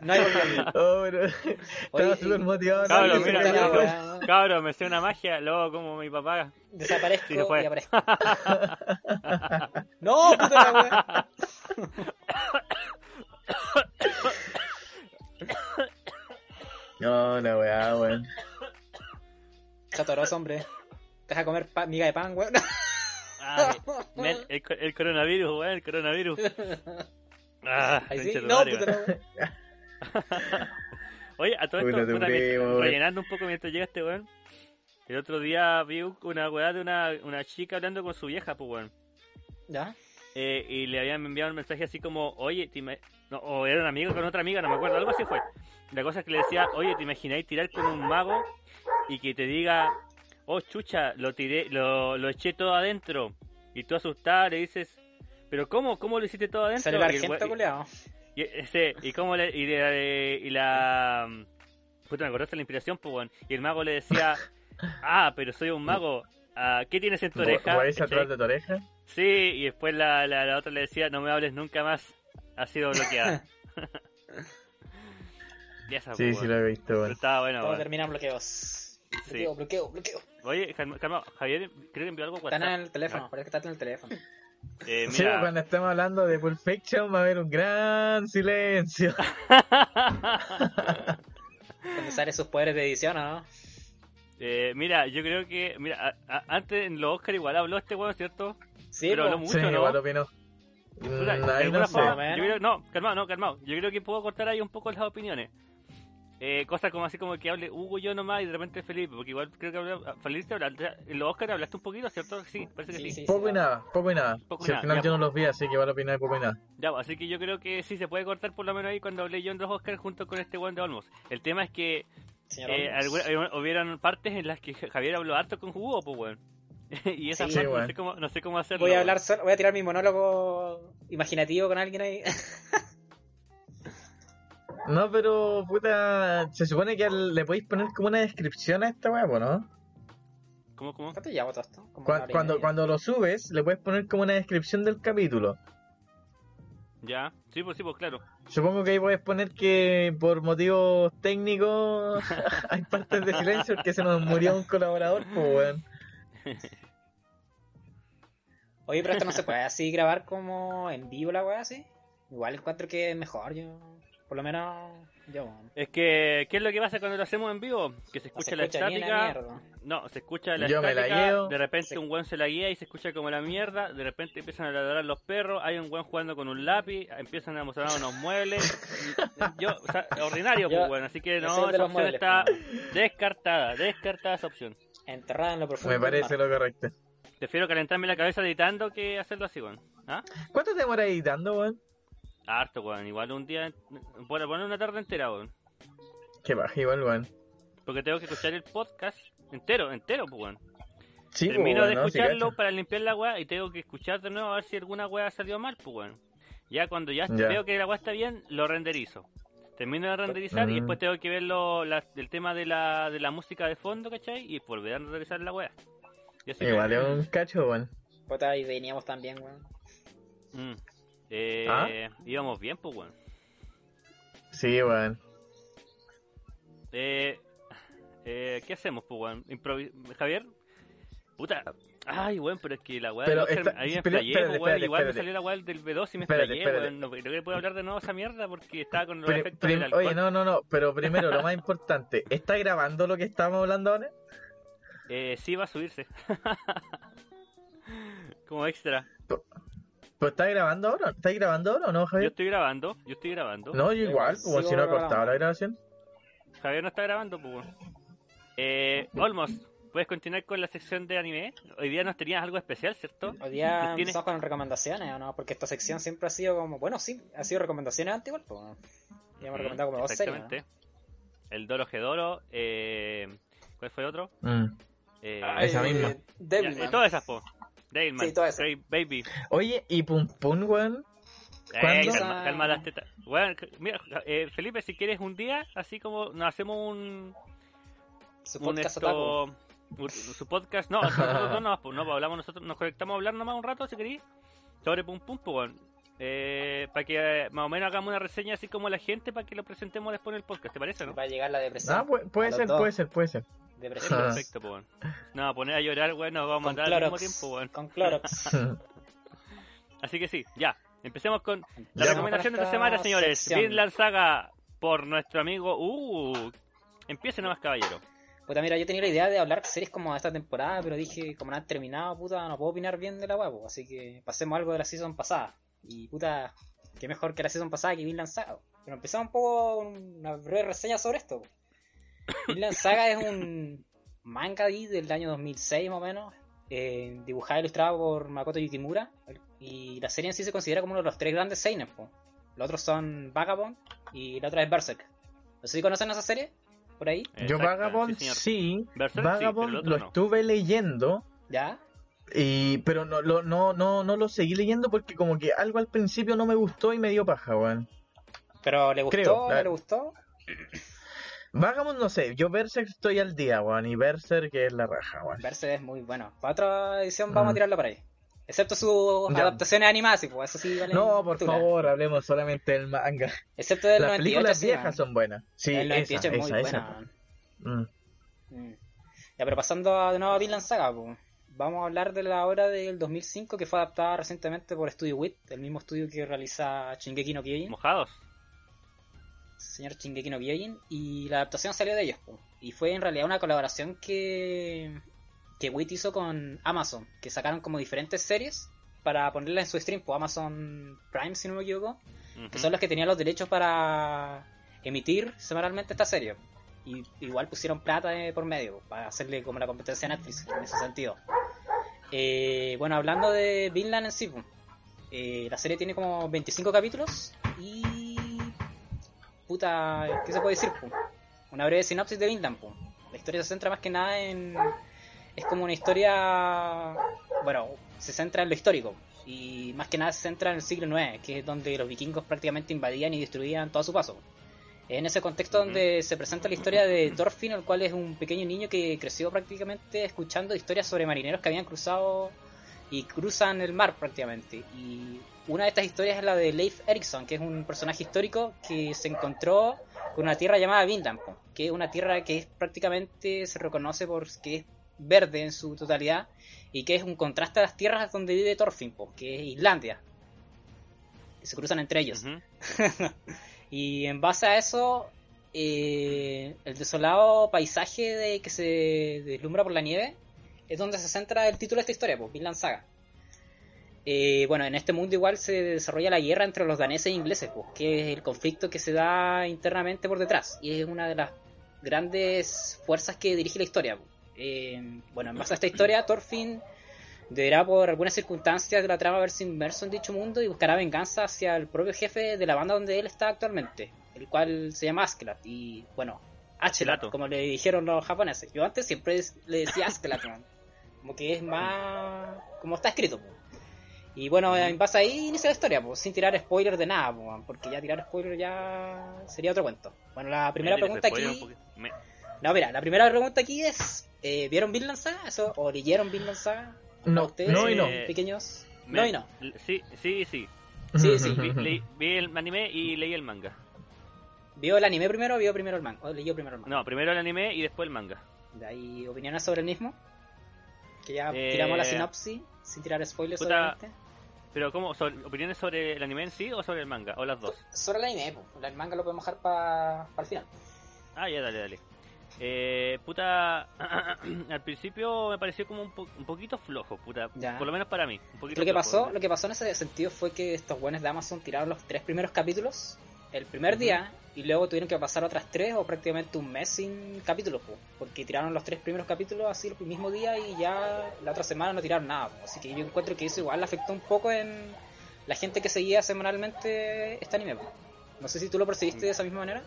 No hay. Oh, pero Oye, estaba súper motivado. Cabrón, mira, mira. Cabrón, me sé una magia, luego como mi papá. Desaparezco fue. y aparezco. no, puta la. No, la weá, weón. Chatoroso, hombre. Deja comer pa- miga de pan, weón. El, co- el coronavirus, weón, el coronavirus. Ah, sí. No, puta. Oye, a todo esto, puta, mientras- rellenando un poco mientras llega este weón. El otro día vi una weá de una, una chica hablando con su vieja, pues weón. ¿Ya? Eh, y le habían enviado un mensaje así como, oye, te no, o era un amigo con otra amiga, no me acuerdo, algo así fue. La cosa es que le decía, oye, ¿te imagináis tirar con un mago y que te diga, oh chucha, lo tiré, lo, lo eché todo adentro? Y tú asustada le dices, pero ¿cómo? ¿Cómo lo hiciste todo adentro? Sale argento, culiao. y, ese, y cómo le, y, le- y la puta me acordaste la inspiración pues weón. y el mago le decía ah pero soy un mago ah, ¿qué tienes en tu oreja? ¿Guayas ¿Cachai? atrás de tu oreja? sí y después la, la, la otra le decía no me hables nunca más ha sido bloqueada y esa Sí, pues, sí lo he visto, weón. estaba bueno Todo weón. termina en bloqueos. Sí. Bloqueo, bloqueo, bloqueo. oye calma, calma, Javier creo que envió algo a Está WhatsApp en el teléfono, ¿no? parece que está en el teléfono. Eh, Sí, mira, cuando estamos hablando de Pulp Fiction va a haber un gran silencio. Cuando sale sus poderes de edición, ¿o ¿no? eh, mira yo creo que mira a- a- antes en los Oscar igual habló este weón cierto Sí, Pero no mucho, sí, ¿no? igual. Puta, Mm, no sé. forma, Más o yo menos. creo, no, calmado, no, calmado. Yo creo que puedo cortar ahí un poco las opiniones. Eh, cosas como así como que hable Hugo yo nomás y de repente Felipe, porque igual creo que habla, Felipe habla, en los Oscar hablaste un poquito, ¿cierto? Sí, parece que sí. Sí, sí. Poco y nada, poco y nada. Poco y si nada, al final ya, yo no po. los vi, así que igual opinar de poco y nada. Ya, pues, así que yo creo que sí se puede cortar por lo menos ahí cuando hablé yo en los Oscars junto con este Juan de Olmos. El tema es que eh, alguna- eh, hubieran partes en las que Javier habló harto con Hugo, pues weón. y esa Sí, parte no, sé cómo, no sé cómo hacerlo. Voy a hablar solo, voy a tirar mi monólogo imaginativo con alguien ahí. No, pero puta, se supone que le podéis poner como una descripción a esta weá, ¿no? ¿Cómo, cómo? ¿Cuánto llevo todo esto? Como Cuando, cuando lo subes, le puedes poner como una descripción del capítulo. Ya, sí, pues sí, pues claro. Supongo que ahí puedes poner que por motivos técnicos hay partes de silencio porque se nos murió un colaborador, pues weón. Oye, pero esto no se puede así grabar como en vivo la weá así. Igual encuentro que es mejor, yo. Por lo menos yo. Es que, ¿qué es lo que pasa cuando lo hacemos en vivo? Que se No escucha se la escucha estática. No, se escucha la Yo me la estática, de repente Sí. un weón se la guía y se escucha como la mierda, de repente empiezan a ladrar los perros, hay un weón jugando con un lápiz, empiezan a mostrar unos muebles. Yo, o sea, ordinario, Yo- pues bueno, así que no, esa opción muebles, está pues. descartada, descartada esa opción. Enterrada en lo profundo. Me parece lo correcto. Prefiero calentarme la cabeza editando que hacerlo así, weón. ¿Ah? ¿Cuánto te demoras editando, weón? Harto, weón. Igual un día, por poner una tarde entera, weón. Qué baja, igual, weón. Porque tengo que escuchar el podcast entero, entero, pues, weón. Sí, Termino weón, de no, escucharlo para limpiar la weá y tengo que escuchar de nuevo a ver si alguna weá salió mal, pues, weón. Ya cuando ya, Ya. veo que la weá está bien, lo renderizo. Termino de renderizar y Mm. después tengo que ver lo, la- el tema de la, de la música de fondo, ¿cachai? Y volver a renderizar la weá. Igual es un cacho, weón. Puta, y veníamos también, weón. Mm. Eh, ¿Ah? Íbamos bien, pues, weón. Sí, weón. Eh, eh, ¿Qué hacemos, pues, weón? Javier, puta. Ay, weón, pero es que la weá Pero ahí me pero- explayé, pues, weón. espérate, Igual me salió la weá del B2 y me explayé, weón. No creo que puedo hablar de nuevo esa mierda porque estaba con los Pri- efectos prim- del alcohol. oye, no, no, no, pero primero, lo más importante, ¿está grabando lo que estamos hablando ahora? Eh, sí, va a subirse. Como extra. ¿Pues está grabando ahora? ¿Está grabando ahora o no, Yo Javier? estoy grabando, yo estoy grabando. No, yo igual, como si no ha cortado la grabación. Javier no está grabando, pues. Eh, Olmos, ¿puedes continuar con la sección de anime? Hoy día nos tenías algo especial, ¿cierto? Hoy día ¿Tiene- empezamos con recomendaciones, ¿o no? Porque esta sección siempre ha sido como, bueno, sí, ha sido recomendaciones antes igual, pues. Ya hemos Ujú, recomendado como dos series, ¿no? Exactamente. El Doro Gedoro, eh, ¿cuál fue el otro? Mm. Eh, esa misma. Eh, Devilman. ya, eh, todas esas, po. Sí, Baby. Oye, ¿y Pum Pum, weón? Eh, calma, calma las tetas. Bueno, mira, eh, Felipe, si quieres un día, así como nos hacemos un, Su un podcast esto, un- su podcast, no, nosotros nomás, pues, no, pues, hablamos nosotros, nos conectamos a hablar nomás un rato, si queréis, sobre Pum Pum, pues, bueno. Eh, para que eh, más o menos hagamos una reseña así como la gente para que lo presentemos después en el podcast, ¿te parece, no? Va a llegar la depresión. Ah, pu- puede ser, dos. puede ser, puede ser. Es Depresión. Ah. perfecto, pues, bueno. No, poner a llorar, bueno, nos vamos a Con mandar al mismo Clorox. tiempo, bueno. Con Clorox. Así que sí, ya. Empecemos con las pues. recomendaciones de Esta semana, señores. sección. Vinland Saga por nuestro amigo. Uh, empiece nomás, caballero. Puta, mira, yo tenía la idea de hablar de series como de esta temporada, pero dije, como no han terminado, puta, no puedo opinar bien de la web, así que pasemos algo de la season pasada. Y puta, qué mejor que la season pasada que Vinland Saga. Pero empezamos un poco una breve reseña sobre esto. Vinland Saga es un manga ahí del año 2006 más o menos, eh, dibujado e ilustrado por Makoto Yukimura. Y la serie en sí se considera como uno de los tres grandes seinen. po. Los otros son Vagabond y la otra es Berserk. No sé si conocen esa serie, por ahí. Yo Exacto, Vagabond sí, señor. sí, Berserk sí, Vagabond pero el otro lo no. estuve leyendo, ¿Ya? Y pero no, lo, no, no, no lo seguí leyendo porque como que algo al principio no me gustó y me dio paja, weón. ¿Pero le gustó? Creo, ¿No le gustó? Vagabond no sé, yo Berserk estoy al día, weón, y Berserk es la raja, weón. Verse es muy bueno. Para otra edición vamos Mm. a tirarlo por ahí. Excepto sus Ya. adaptaciones animadas, sí, pues eso sí vale. No, por tula. favor, hablemos solamente del manga. Excepto del Las 98. películas sí, viejas son buenas. Sí, el esa, 98 es muy esa, esa. buena. Mm. Mm. Ya, pero pasando a, de nuevo a Vinland Saga, pues. Vamos a hablar de la obra del 2005 que fue adaptada recientemente por Studio Wit, el mismo estudio que realiza Shingeki no Kyojin. Mojados. señor Shingeki no Kyojin y la adaptación salió de ellos y fue en realidad una colaboración que que Wit hizo con Amazon que sacaron como diferentes series para ponerla en su stream por Amazon Prime si no me equivoco que son los que tenían los derechos para emitir semanalmente esta serie y igual pusieron plata de por medio para hacerle como la competencia a Netflix en ese sentido Eh, bueno hablando de Vinland en sí eh, la serie tiene como 25 capítulos y puta, ¿qué se puede decir? po? Una breve sinopsis de Vinland. po. La historia se centra más que nada en... Es como una historia... Bueno, se centra en lo histórico. Y más que nada se centra en el siglo IX, que es donde los vikingos prácticamente invadían y destruían todo a su paso. En ese contexto donde se presenta la historia de Thorfinn, el cual es un pequeño niño que creció prácticamente escuchando historias sobre marineros que habían cruzado y cruzan el mar prácticamente. Y una de estas historias es la de Leif Erikson, que es un personaje histórico que se encontró con una tierra llamada Vinland, que es una tierra que es prácticamente se reconoce por que es verde en su totalidad y que es un contraste a las tierras donde vive Thorfinn, que es Islandia. Que se cruzan entre ellos. Y en base a eso, eh, el desolado paisaje de que se deslumbra por la nieve es donde se centra el título de esta historia, pues, Vinland Saga. Eh, bueno, en este mundo igual se desarrolla la guerra entre los daneses e ingleses, pues, que es el conflicto que se da internamente por detrás. Y es una de las grandes fuerzas que dirige la historia. pues. Eh, bueno, en base a esta historia, Thorfinn deberá por algunas circunstancias de la trama verse inmerso en dicho mundo y buscará venganza hacia el propio jefe de la banda donde él está actualmente, el cual se llama Askelat. Y bueno, Achelat, como le dijeron los japoneses. Yo antes siempre le decía Askelat, como que es más. como está escrito. po. Y bueno, en base ahí inicia la historia, pues, sin tirar spoiler de nada, po, porque ya tirar spoiler ya sería otro cuento. Bueno, la primera pregunta spoiler aquí. Me- No, mira, la primera pregunta aquí es: eh, ¿vieron Vinland Saga? ¿Eso, ¿O leyeron Vinland Saga? No, ¿Ustedes, no y no. eh, pequeños? me- No y no. Sí, sí, sí. Sí, sí. Vi, leí- vi el anime y leí el manga. ¿Vio el anime primero o vio primero el manga? ¿O leyó primero el manga? No, primero el anime y después el manga. ¿De ahí opiniones sobre el mismo? Que ya Eh, tiramos la sinopsis, sin tirar spoilers, puta, obviamente. Pero, ¿cómo? Sobre- ¿Opiniones sobre el anime en sí o sobre el manga? ¿O las dos? Sobre el anime, pues, el manga lo podemos dejar para el final. Ah, ya, dale, dale. Eh, puta, al principio me pareció como un, po- un poquito flojo, puta. Ya. Por lo menos para mí. Un poquito Lo que flojo. pasó, lo que pasó en ese sentido fue que estos buenos de Amazon tiraron los tres primeros capítulos el primer día y luego tuvieron que pasar otras tres o prácticamente un mes sin capítulos, po, porque tiraron los tres primeros capítulos así el mismo día y ya la otra semana no tiraron nada. po. Así que yo encuentro que eso igual afectó un poco en la gente que seguía semanalmente este anime. po. No sé si tú lo percibiste de esa misma manera.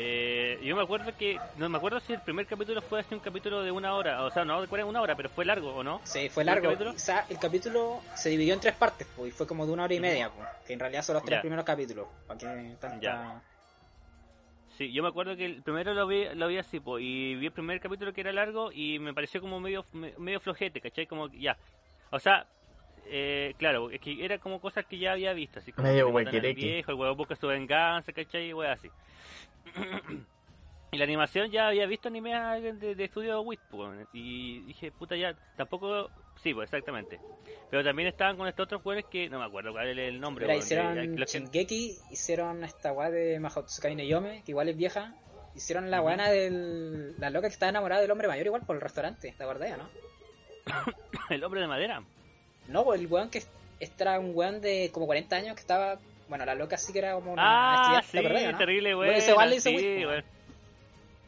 Eh, yo me acuerdo que. No me acuerdo si el primer capítulo fue así un capítulo de una hora. O sea, no de una hora, pero fue largo, ¿o no? Sí, fue ¿El largo. capítulo? O sea, el capítulo se dividió en tres partes, pues, y fue como de una hora y media, pues, que en realidad son los tres Ya. primeros capítulos. Para que tanta... Ya. Sí, yo me acuerdo que el primero lo vi, lo vi así, po, y vi el primer capítulo que era largo y me pareció como medio me- medio flojete, ¿cachai? Como ya. O sea, eh, claro, es que era como cosas que ya había visto, así como Medio huequereque. viejo, el huevo busca su venganza, ¿cachai? Y wea así. y la animación ya había visto anime de, de estudio Wit, y dije, puta ya, tampoco, sí, pues exactamente. Pero también estaban con estos otros juegos que no me acuerdo cuál es el nombre. Hicieron de- Shingeki, hicieron esta weá de Mahotsukai no Yome, que igual es vieja. Hicieron la buena del. La loca que está enamorada del hombre mayor, igual por el restaurante, ¿te acordás, no? el hombre de madera. No, pues el weón que era un weón de como 40 años que estaba. Bueno, la loca sí que era como una Ah, sí, ¿te acordás, no? terrible, Bueno, güey. ese igual le hizo sí, po. güey.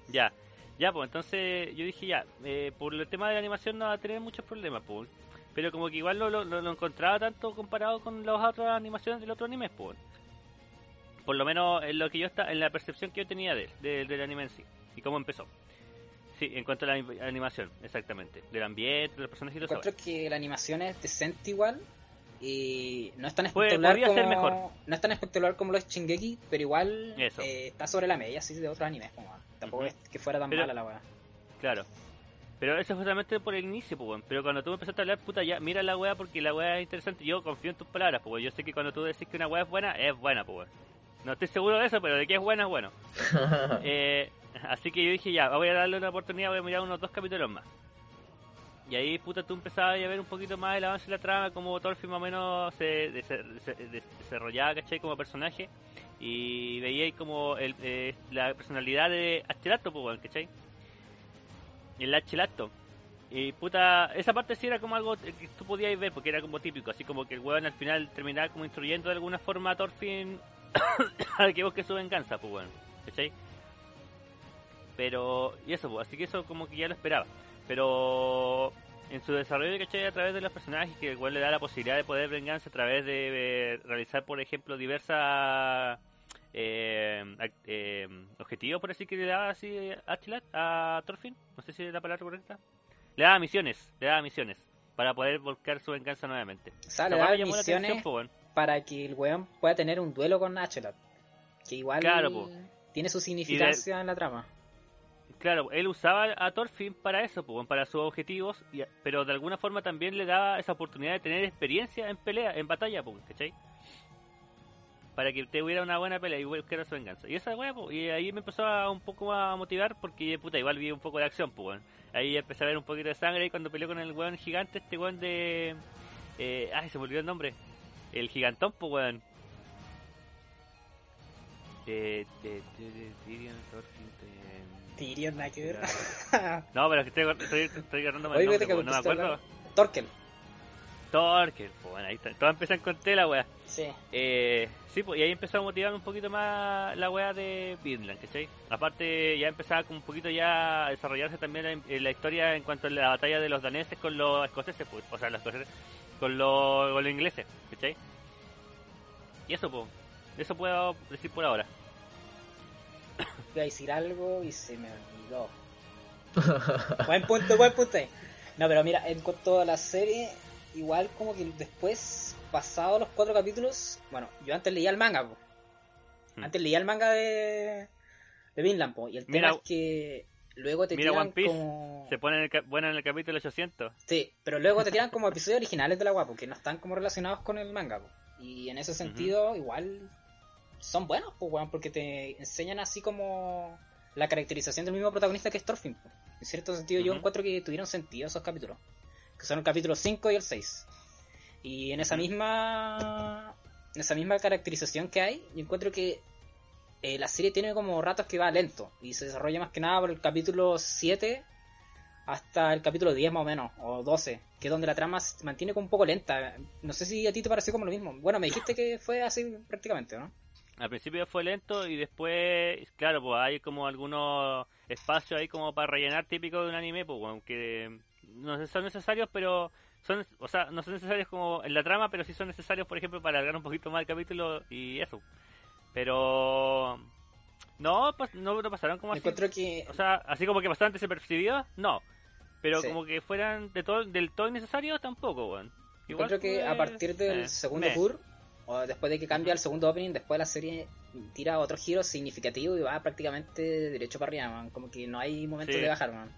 Ya, ya, pues entonces yo dije ya, eh, por el tema de la animación no va a tener muchos problemas, pues. Pero como que igual lo, lo, lo encontraba tanto comparado con las otras animaciones del otro anime, pues. Por lo menos en lo que yo está, en la percepción que yo tenía de, él, de- del anime en sí y cómo empezó. Sí, en cuanto a la anim- animación, exactamente. Del ambiente, de los personajes y todo eso. Que la animación es decente igual. Y no es tan Puede- espectacular podría como. ser mejor. No es tan espectacular como lo es Shingeki, pero igual Eso. eh, está sobre la media, así de otros animes. Como, tampoco es que fuera tan Pero- mala la weá. Claro. Pero eso fue solamente por el inicio, pues, weón. Pero cuando tú me empezaste a hablar, puta, ya, mira la weá porque la weá es interesante. Yo confío en tus palabras, pues, weón. Yo sé que cuando tú decís que una weá es buena, es buena, pues, weón. No estoy seguro de eso, pero de que es buena, es bueno. Eh, así que yo dije, ya, voy a darle una oportunidad, voy a mirar unos dos capítulos más. Y ahí, puta, tú empezabas a ver un poquito más el avance de la trama, como Thorfinn más o menos se, desarrollaba, ¿cachai? Como personaje. Y veíais como el, eh, la personalidad de Achelato, pues, ¿cachai? El Achelato. Y puta, esa parte sí era como algo que tú podías ver, porque era como típico, así como que el weón al final terminaba como instruyendo de alguna forma a Thorfinn al que busque su venganza, pues weón, ¿cachai? Pero, y eso, pues, así que eso como que ya lo esperaba. Pero en su desarrollo, ¿cachai? A través de los personajes, que igual le da la posibilidad de poder venganza a través de eh, realizar, por ejemplo, diversas eh, eh, objetivos, por así que le daba así a Chilat, a Thorfinn, no sé si es la palabra correcta. Le daba misiones, le daba misiones para poder volcar su venganza nuevamente. O sea, le weá da me llamó la atención, misiones pues, weón. para que el weón pueda tener un duelo con Achelot. Que igual Claro, tiene su significancia en la trama. Claro, él usaba a Thorfinn para eso, pues, para sus objetivos, pero de alguna forma también le daba esa oportunidad de tener experiencia en pelea, en batalla, pues, ¿cachai? Para que te hubiera una buena pelea y buscara su venganza. Y esa weá, pues, y ahí me empezó a un poco a motivar porque, puta, igual vi un poco de acción, pues. Ahí empecé a ver un poquito de sangre y cuando peleó con el weón gigante, este weón de... Eh, ay, se me olvidó el nombre. El gigantón, pues, weón. De... de... de... de Tyrion, nada que ver. No, pero es que estoy, estoy, estoy agarrándome el Oye, nombre, pues, no me acuerdo. Torkel. Stalker, pues bueno, ahí está. Todas empiezan con tela, weá. Sí. Eh, sí, pues y ahí empezó a motivarme un poquito más la weá de Vinland, ¿cachai? Aparte, ya empezaba como un poquito ya a desarrollarse también la historia en cuanto a la batalla de los daneses con los escoceses, pues, o sea, los escoceses con los, con los ingleses, ¿cachai? Y eso, pues, eso puedo decir por ahora. Iba a decir algo y se me olvidó. buen punto, buen punto. ahí. No, pero mira, en cuanto a la serie, igual como que después, pasados los cuatro capítulos, bueno, yo antes leía el manga, po. Hmm. Antes leía el manga de, de Vinland, po, y el tema Mira- es que luego te Mira tiran One Piece, como... se pone en el, bueno en el capítulo 800. Sí, pero luego te tiran como episodios originales de la guapo, que no están como relacionados con el manga, po. Y en ese sentido, igual son buenos, pues, weón, porque te enseñan así como la caracterización del mismo protagonista que es Thorfinn. En cierto sentido, yo encuentro que tuvieron sentido esos capítulos, que son el capítulo 5 y el 6. Y en esa misma en esa misma caracterización que hay, yo encuentro que eh, la serie tiene como ratos que va lento y se desarrolla más que nada por el capítulo 7 hasta el capítulo 10 más o menos, o 12, que es donde la trama se mantiene como un poco lenta. No sé si a ti te pareció como lo mismo. Bueno, me dijiste que fue así prácticamente, ¿no? Al principio fue lento y después, claro, pues hay como algunos espacios ahí como para rellenar típico de un anime, pues aunque no son necesarios, pero son, o sea, no son necesarios como en la trama, pero sí son necesarios, por ejemplo, para alargar un poquito más el capítulo y eso. Pero no, pues no, no pasaron como Me así. que O sea, así como que pasaron desapercibidos, no. Pero Sí. como que fueran de todo, del todo innecesarios, tampoco, weón. Igual encuentro que fue- a partir del eh, segundo tour, o después de que cambia el segundo opening, después la serie tira otro giro significativo y va prácticamente derecho para arriba, man. Como que no hay momento Sí. de bajar, man.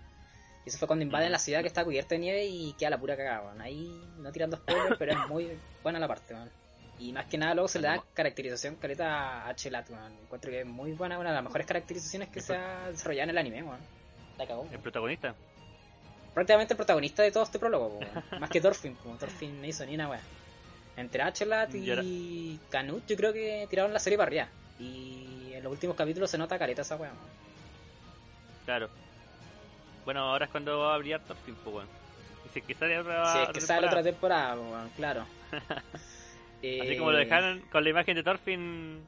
Y eso fue cuando invaden Ujú. la ciudad que está cubierta de nieve y queda la pura cagada, man. Ahí no tirando spoilers, pero es muy buena la parte, man. Y más que nada luego se le da caracterización caleta a Chelat, man. Encuentro que es muy buena, una de las mejores caracterizaciones que se ha desarrollado en el anime, man. La cagó. El protagonista. prácticamente el protagonista de todo este prólogo, weón. más que Thorfinn, po. Thorfinn no hizo ni una wea. Entre Achelat Y Canut, yo creo que tiraron la serie para arriba. Y en los últimos capítulos se nota careta esa man. Claro. Bueno, ahora es cuando va a brillar Thorfinn, pues, weón. Y si es que sale otra, si es otra que sale otra temporada. temporada, po, weón, claro. Así como lo Eh, dejaron con la imagen de Thorfinn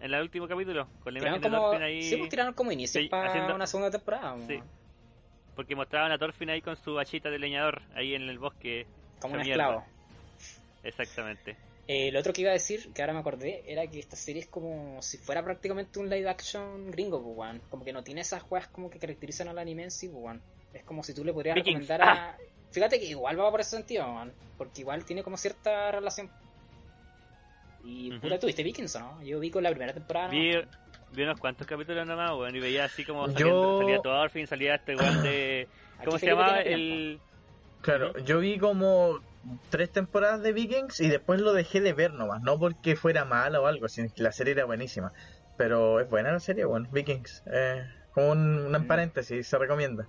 en el último capítulo. Con la Tiraron imagen de como, Thorfinn ahí. sí, pues tiraron como inicio Sí, para haciendo- una segunda temporada. po, Sí. weón. Porque mostraban a Thorfinn ahí con su hachita de leñador, ahí en el bosque. Como un mierda. esclavo. Exactamente. Eh, lo otro que iba a decir, que ahora me acordé, era que esta serie es como si fuera prácticamente un live action gringo, pues, weón. Como que no tiene esas weas como que caracterizan al anime en sí, pues, weón. Es como si tú le podrías Vikings. recomendar a... Fíjate que igual va por ese sentido, weón. Porque igual tiene como cierta relación. Y Ujú. puta, ¿tú viste Vikings o no? Yo vi con la primera temporada. ¿no? Vi, vi unos cuantos capítulos nomás, weón, y veía así como Yo- salía Thorfinn, salía este weón de... Aquí ¿Cómo se llamaba? El... Claro, yo vi como tres temporadas de Vikings y después lo dejé de ver nomás, no porque fuera mala o algo, sino que la serie era buenísima. Pero es buena la serie, bueno, Vikings. Eh, como un, un Mm. paréntesis, se recomienda.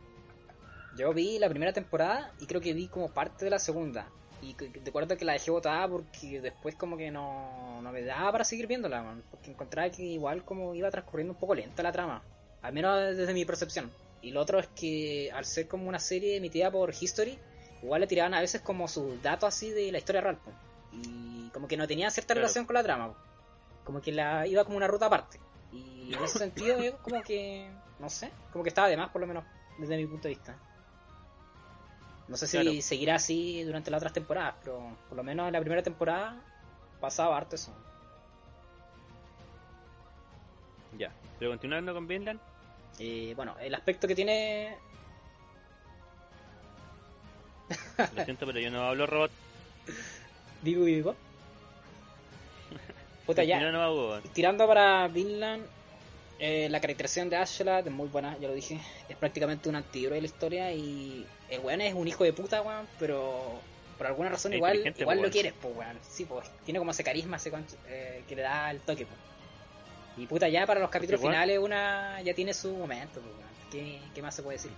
Yo vi la primera temporada y creo que vi como parte de la segunda. Y recuerdo que la dejé botada porque después como que no, no me daba para seguir viéndola, man, porque encontraba que igual como iba transcurriendo un poco lenta la trama, al menos desde mi percepción. Y lo otro es que al ser como una serie emitida por History, igual le tiraban a veces como sus datos así de la historia real. po. Y como que no tenía cierta Claro. relación con la trama. Como que la iba como una ruta aparte. Y en ese sentido yo como que, no sé, como que estaba de más por lo menos desde mi punto de vista. No sé si Claro. seguirá así durante las otras temporadas, pero por lo menos en la primera temporada pasaba harto eso. Ya. Pero continuando con Vinland. Eh, bueno, el aspecto que tiene... Lo siento, pero yo no hablo robot. Digo, digo. Puta, ya. No. Tirando para Vinland, eh, la caracterización de Ashlat es muy buena, ya lo dije. Es prácticamente un antihéroe de la historia y el weón es un hijo de puta, weón, pero por alguna razón Es igual, inteligente, igual lo quieres, pues, weón. Sí, pues, tiene como ese carisma ese eh, que le da el toque, pues. Y puta, ya para los capítulos finales una ya tiene su momento, pues, weón. ¿Qué, ¿Qué más se puede decir?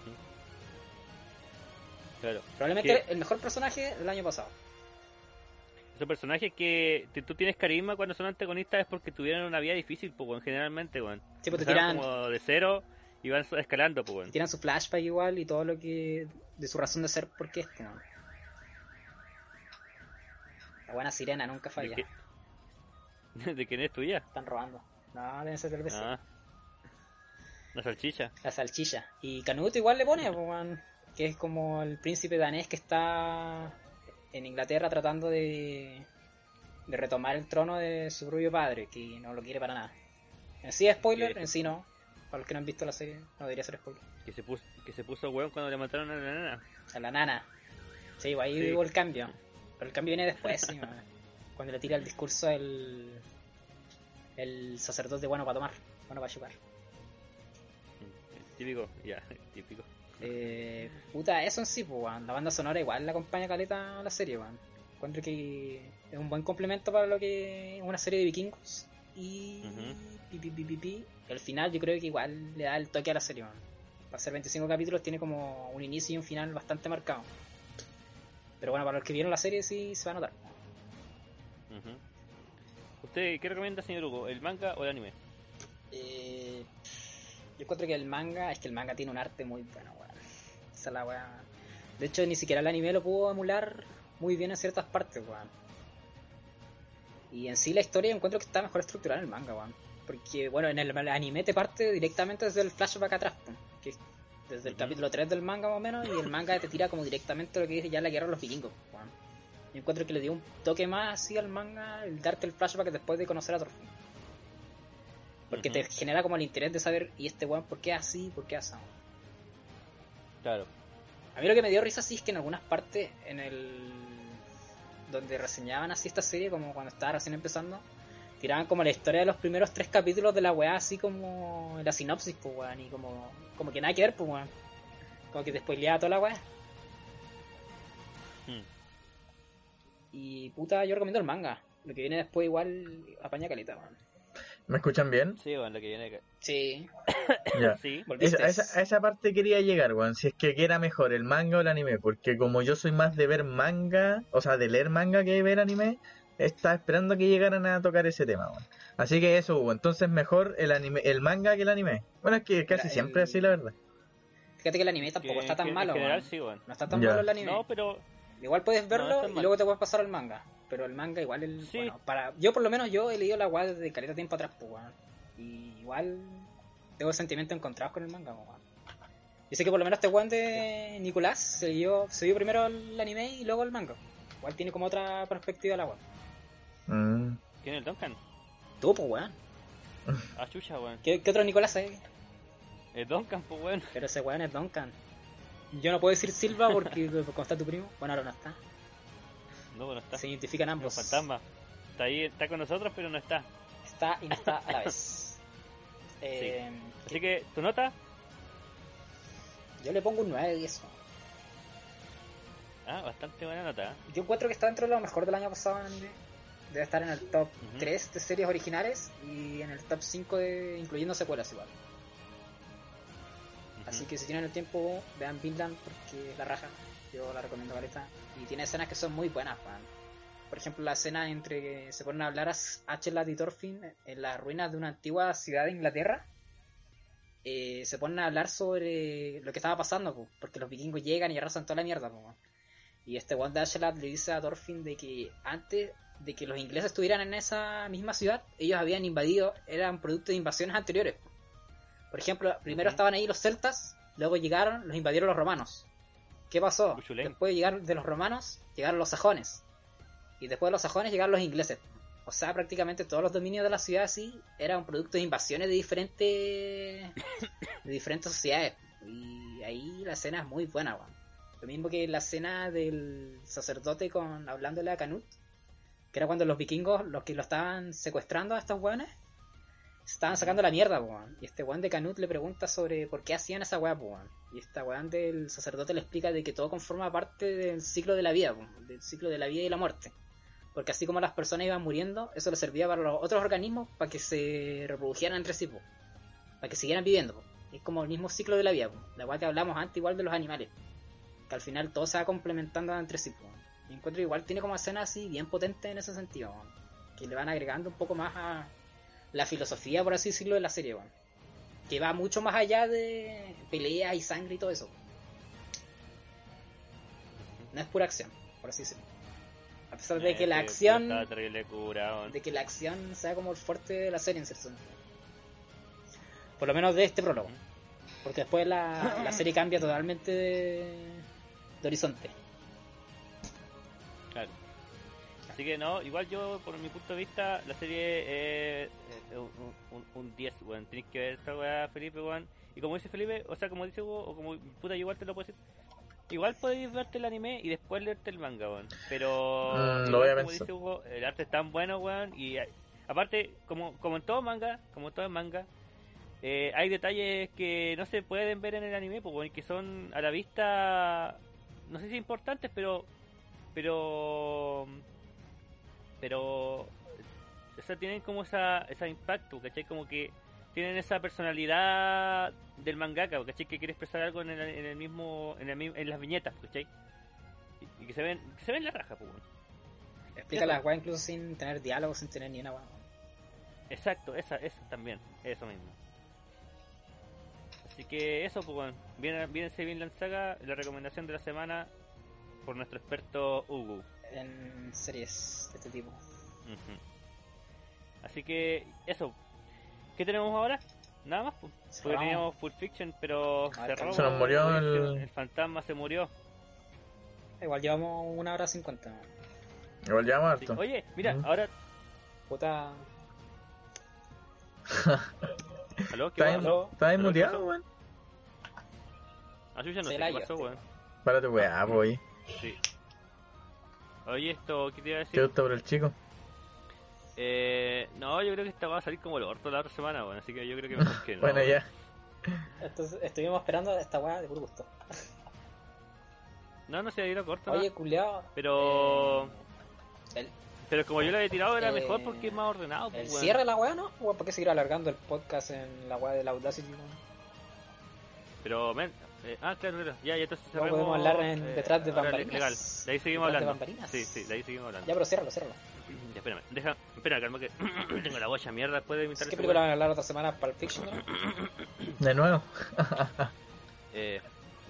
Claro. Probablemente el mejor personaje del año pasado. Esos personajes que tú tienes carisma cuando son antagonistas es porque tuvieron una vida difícil, pues, generalmente, weón. Sí, pues tiran, como de cero y van escalando, pues, weón. tiran su flashback igual y todo lo que. de su razón de ser, porque este, ¿no? La buena sirena nunca falla. ¿De, qué- ¿De quién es tuya? Están robando. No, deben ser vecino. Ah. La salchicha. La salchicha. Y Canut igual le pone, pues, weón, que es como el príncipe danés que está en Inglaterra tratando de, de retomar el trono de su propio padre, que no lo quiere para nada. En sí es spoiler, en sí no. Para los que no han visto la serie, no debería ser spoiler. Que se puso, que se puso hueón cuando le mataron a la nana. A la nana. Sí, pues ahí Sí. hubo el cambio. Pero el cambio viene después, sí, weón. Cuando le tira el discurso el, el sacerdote bueno para tomar, bueno para chupar. Típico, ya, típico. Eh, puta, eso en sí, pues, weón. La banda sonora igual la acompaña caleta a la serie, weón. Encuentro que es un buen complemento para lo que es una serie de vikingos. Y. Ujú. pi, pi, pi. El final yo creo que igual le da el toque a la serie, weón. Para ser 25 capítulos tiene como un inicio y un final bastante marcado. Pero bueno, para los que vieron la serie sí se va a notar. Ujú. ¿Usted qué recomienda, señor Hugo? ¿El manga o el anime? Eh, yo encuentro que el manga, es que el manga tiene un arte muy bueno, weón. La weá. De hecho, ni siquiera el anime lo pudo emular muy bien en ciertas partes, weón. Y en sí la historia encuentro que está mejor estructurada en el manga, weón. Porque, bueno, en el anime te parte directamente desde el flashback atrás, po, que es desde el capítulo 3 del manga más o menos, y el manga te tira como directamente lo que dice ya la guerra de los vikingos, weón. Yo encuentro que le dio un toque más así al manga el darte el flashback después de conocer a Thorfinn. Porque te genera como el interés de saber, ¿y este weón por qué así? ¿Por qué así? Claro. A mí lo que me dio risa sí es que en algunas partes, en el. donde reseñaban así esta serie, como cuando estaba recién empezando, tiraban como la historia de los primeros tres capítulos de la weá, así como en la sinopsis, pues weón, y como, como que nada que ver, pues weón. Como que te spoileaba toda la weá. Hmm. Y puta, yo recomiendo el manga. Lo que viene después igual apaña caleta, weón. ¿Me escuchan bien? Sí, bueno, lo que viene acá. Sí, Ya. Sí. Esa, a, esa, a esa parte quería llegar, weón. Si es que era mejor, el manga o el anime. Porque como yo soy más de ver manga, o sea, de leer manga que de ver anime, estaba esperando que llegaran a tocar ese tema, weón. Así que eso, hubo. Entonces mejor el anime, el manga que el anime. Bueno, es que casi Mira, siempre el- así, la verdad. Fíjate que el anime tampoco Que- está tan que malo, En general, weón. sí, bueno. No está tan Ya. malo el anime. No, pero Igual puedes verlo No, y luego te puedes pasar al manga. Pero el manga igual el, Sí. bueno, para yo por lo menos yo he leído la weá desde caleta tiempo atrás, pues weón. Y igual tengo sentimientos encontrados con el manga, pues, weón. Yo sé que por lo menos este weón de Nicolás se vio, se vio primero el anime y luego el manga. Igual tiene como otra perspectiva la weá. Mm. ¿quién es el Duncan? Tú, pues weón. Ah, chucha, weón. ¿Qué, qué otro Nicolás hay? El Duncan, pues, weón. Pero ese weón es Duncan. Yo no puedo decir Silva porque como está tu primo. Bueno, ahora no está. No, no está. Se identifican ambos. fantasma. Está ahí, está con nosotros, pero no está. Está y no está a la vez. Eh, Así que, ¿tu nota? Yo le pongo un 9 de 10. Ah, bastante buena nota. ¿eh? Yo encuentro que está dentro de lo mejor del año pasado en anime. Debe estar en el top Ujú. 3 de series originales y en el top 5 de, incluyendo secuelas igual. Así que si tienen el tiempo, vean Vinland porque es la raja. Yo la recomiendo caleta. Y tiene escenas que son muy buenas. Por ejemplo, la escena entre que se ponen a hablar a Achelat y Thorfinn en las ruinas de una antigua ciudad de Inglaterra. Eh, se ponen a hablar sobre lo que estaba pasando, po, porque los vikingos llegan y arrasan toda la mierda. po, y este one de Achelat le dice a Thorfinn de que antes de que los ingleses estuvieran en esa misma ciudad, ellos habían invadido, eran producto de invasiones anteriores. Por ejemplo, primero estaban ahí los celtas, luego llegaron, los invadieron los romanos. ¿Qué pasó? Buchulén. Después de llegar de los romanos, llegaron los sajones. Y después de los sajones llegaron los ingleses. O sea, prácticamente todos los dominios de la ciudad así eran producto de invasiones de diferentes de diferentes sociedades. Y ahí la escena es muy buena, weón. Lo mismo que la escena del sacerdote con hablándole a Canut, que era cuando los vikingos, los que lo estaban secuestrando a estos weones, estaban sacando la mierda, weón. Y este weón de Canut le pregunta sobre por qué hacían esa weá, weón. Y esta weón del sacerdote le explica de que todo conforma parte del ciclo de la vida, po, del ciclo de la vida y la muerte. Porque así como las personas iban muriendo, eso les servía para los otros organismos para que se reprodujeran entre sí, po. para que siguieran viviendo. Es como el mismo ciclo de la vida, po. la weá que hablamos antes igual de los animales. Que al final todo se va complementando entre sí. po. Y encuentro igual tiene como escenas así bien potentes en ese sentido, weón. que le van agregando un poco más a la filosofía, por así decirlo, de la serie, weón. que va mucho más allá de peleas y sangre y todo eso. No es pura acción, por así decirlo. A pesar de que Eh, la sí, acción. De que la acción sea como el fuerte de la serie en cierto sentido. Por lo menos de este prólogo. Porque después la, la serie cambia totalmente de, de horizonte. Así que no, igual yo, por mi punto de vista, la serie es un, un, un 10, weón. Tienes que ver esta weá, Felipe, weón. Y como dice Felipe, o sea, como dice Hugo, o como puta, yo igual te lo puedo decir. Igual podéis verte el anime y después leerte el manga, weón. Pero, Mm, voy a como pensar. dice Hugo, el arte es tan bueno, weón. Y aparte, como, como en todo manga, como en todo manga, eh, hay detalles que no se pueden ver en el anime, pues, que son a la vista, no sé si importantes, pero pero pero o sea, tienen como esa ese impacto ¿cachai? como que tienen esa personalidad del mangaka ¿cachai? que quiere expresar algo en el, en el mismo en, el en las viñetas ¿cachai? Y, y que se ven que se ven la raja pues. Explica las weas incluso sin tener diálogo, sin tener ni una wea. exacto esa esa también eso mismo así que eso pues bueno, viene viene bien Saga la recomendación de la semana por nuestro experto Hugo En series de este tipo. Así que eso. ¿Qué tenemos ahora? Nada más. Pues. Porque teníamos Full Fiction, pero Ah, cerró. se nos murió el- el fantasma se murió. Igual llevamos una hora cincuenta. Igual llevamos Sí. harto. Oye, mira, ahora. Puta. ¿Aló? ¿Qué ¿Estás muteado, weón? Ah, yo ya no Se sé qué pasó, weón. Párate, weá, voy. Sí. Oye, esto, ¿qué te iba a ¿Te decir? gusta por el chico? Eh, no, yo creo que esta va a salir como el orto la otra semana, weón. Así que yo creo que mejor que no. Bueno, ya. Entonces, estuvimos esperando esta weá de puro gusto. No, no se ha ido corto, ¿no? Oye, culiao. Pero. eh, el, Pero como yo lo había tirado era Eh, mejor porque es más ordenado, el pues, weón. cierre de la weá, ¿no? ¿Por qué seguir alargando el podcast en la weá de la Audacity? Pero, men, eh, ah, claro, claro, ya, ya entonces No cerremos, podemos hablar en- eh, detrás de bambalinas. Legal, de ahí seguimos Detrás de hablando. bambalinas. Sí, sí, de ahí seguimos hablando. Ya, pero ciérralo, ciérralo. Ya, espérame, deja, espera, calma que tengo la bocha mierda después de imitar ¿Qué película van a hablar otra semana para el Fiction? no? De nuevo. Eh,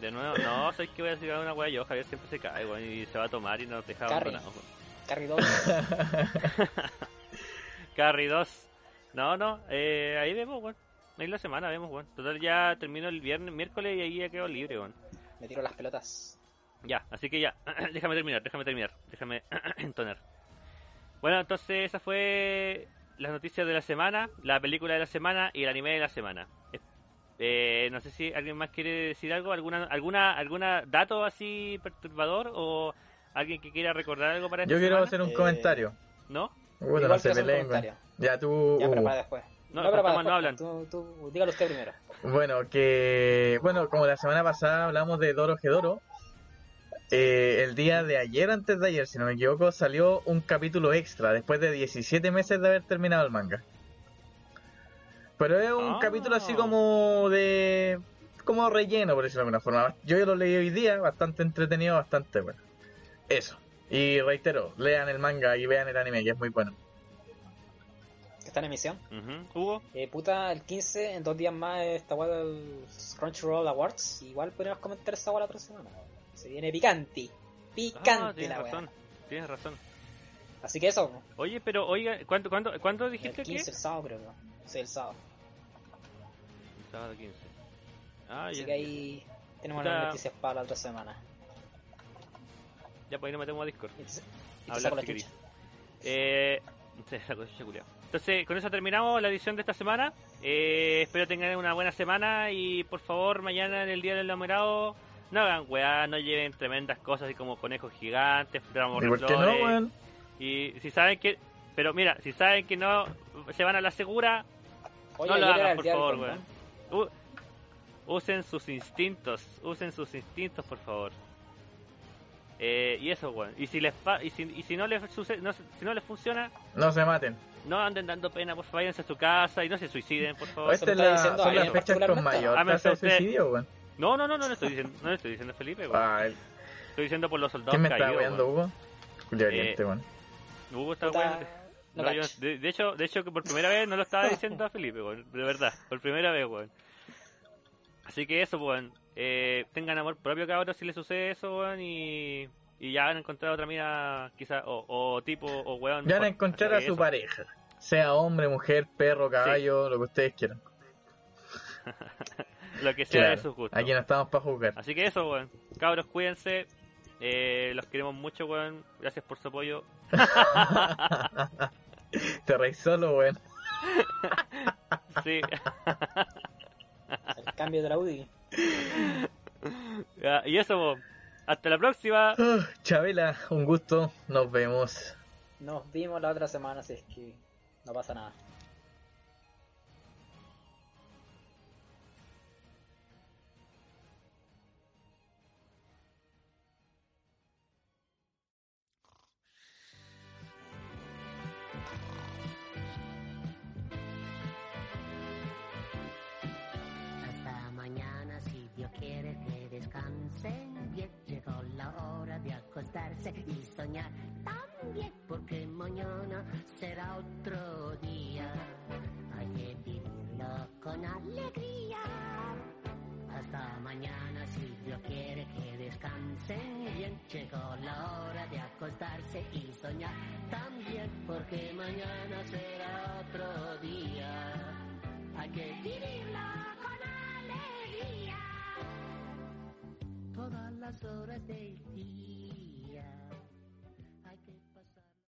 de nuevo, no, sabes que voy a decir una wea yo, Javier siempre se cae, weón, y se va a tomar y nos deja Carrie. abandonados. weón. Carrie 2. Carry 2. No, no, eh, ahí vemos, weón. Ahí la semana vemos, weón. Total, ya termino el viernes, miércoles y ahí ya quedo libre, weón. Me tiro las pelotas. Ya, así que ya, déjame terminar, déjame terminar, déjame entonar. Bueno, entonces esa fue las noticias de la semana, la película de la semana y el anime de la semana. Eh, no sé si alguien más quiere decir algo, alguna, alguna, alguna dato así perturbador o alguien que quiera recordar algo para esta Yo quiero semana? hacer un Eh, comentario. ¿No? Puta, no se comentario. Ya tú. Ya, pero uh, para después. No, pero para no después. hablan. Tú, tú, dígalo usted primero. Bueno, que. Bueno, como la semana pasada hablamos de Doro Gedoro. eh, el día de ayer, antes de ayer, si no me equivoco, salió un capítulo extra después de 17 meses de haber terminado el manga. Pero es un Ah. capítulo así como de. como relleno, por decirlo de alguna forma. Yo ya lo leí hoy día, bastante entretenido, bastante bueno. Eso. Y reitero, lean el manga y vean el anime, que es muy bueno. Está en emisión. Ujú. Hugo, Eh, puta, el 15, en dos días más, esta weá del Crunchyroll Awards. Igual podríamos comentar weá la otra semana. Se viene picante. ah, Picante tienes la weá. razón, tienes razón. Así que eso, Oye, pero oiga, ¿cuándo, cuándo, ¿cuándo el dijiste 15 que? el sábado creo. ¿no? Sí, el sábado. Sábado 15. Ah, Así ya, que ahí tenemos las noticias para la otra semana. ya pues ahí nos metemos a Discord. Y te, y te saco la chucha. Eh, se sacó chucha, culiao. Entonces, con eso terminamos la edición de esta semana. Eh, espero tengan una buena semana y por favor, mañana en el día del numerado, no hagan weá, no lleven tremendas cosas así como conejos gigantes, ¿Y por qué no, flores. weón? Y si saben que, pero mira, si saben que no se van a la segura, Oye, No lo el por favor, weón. Usen sus instintos, usen sus instintos, por favor. Eh, y eso, weón. Y si les pa- y si, y si no les sucede, no, si no les funciona, No se maten. No anden dando pena, por favor, váyanse a su casa y no se suiciden, por favor. Eso Esta es lo está la, diciendo son las fechas con mayor Ah, tasa de suicidio, weón. No, no, no, no le estoy diciendo, no le estoy diciendo a Felipe, weón. Ah, Estoy diciendo por los soldados ¿Quién me está weando. Hugo? Oriente, Eh, weón. Hugo está weando. no No, yo- de, de hecho, de hecho que por primera vez no lo estaba diciendo a Felipe, weón. De verdad, por primera vez, weón. Así que eso, weón. Eh, tengan amor propio, cabros, si les sucede eso, weón. Y, y ya van a encontrar otra mina, quizás, o, o tipo, o weón. Ya van a encontrar a su que pareja. Sea hombre, mujer, perro, caballo, lo que ustedes quieran. Lo que sea Claro. de sus gustos. Aquí no estamos para jugar. Así que eso, weón. Cabros, cuídense. Eh, los queremos mucho, weón. Gracias por su apoyo. Te reís solo, weón. Sí. El cambio de la UDI. Y eso, weón. Hasta la próxima. Ah, Chabela, un gusto. Nos vemos. Nos vimos la otra semana, si es que no pasa nada. Hasta mañana, si Dios quiere que descansen. Llegó la hora de acostarse y soñar también, porque mañana será otro día. Hay que vivirlo con alegría. Hasta mañana, si Dios quiere que descansen bien. Llegó la hora de acostarse y soñar también, porque mañana será otro día. Hay que vivirlo con alegría. Todas las horas del día.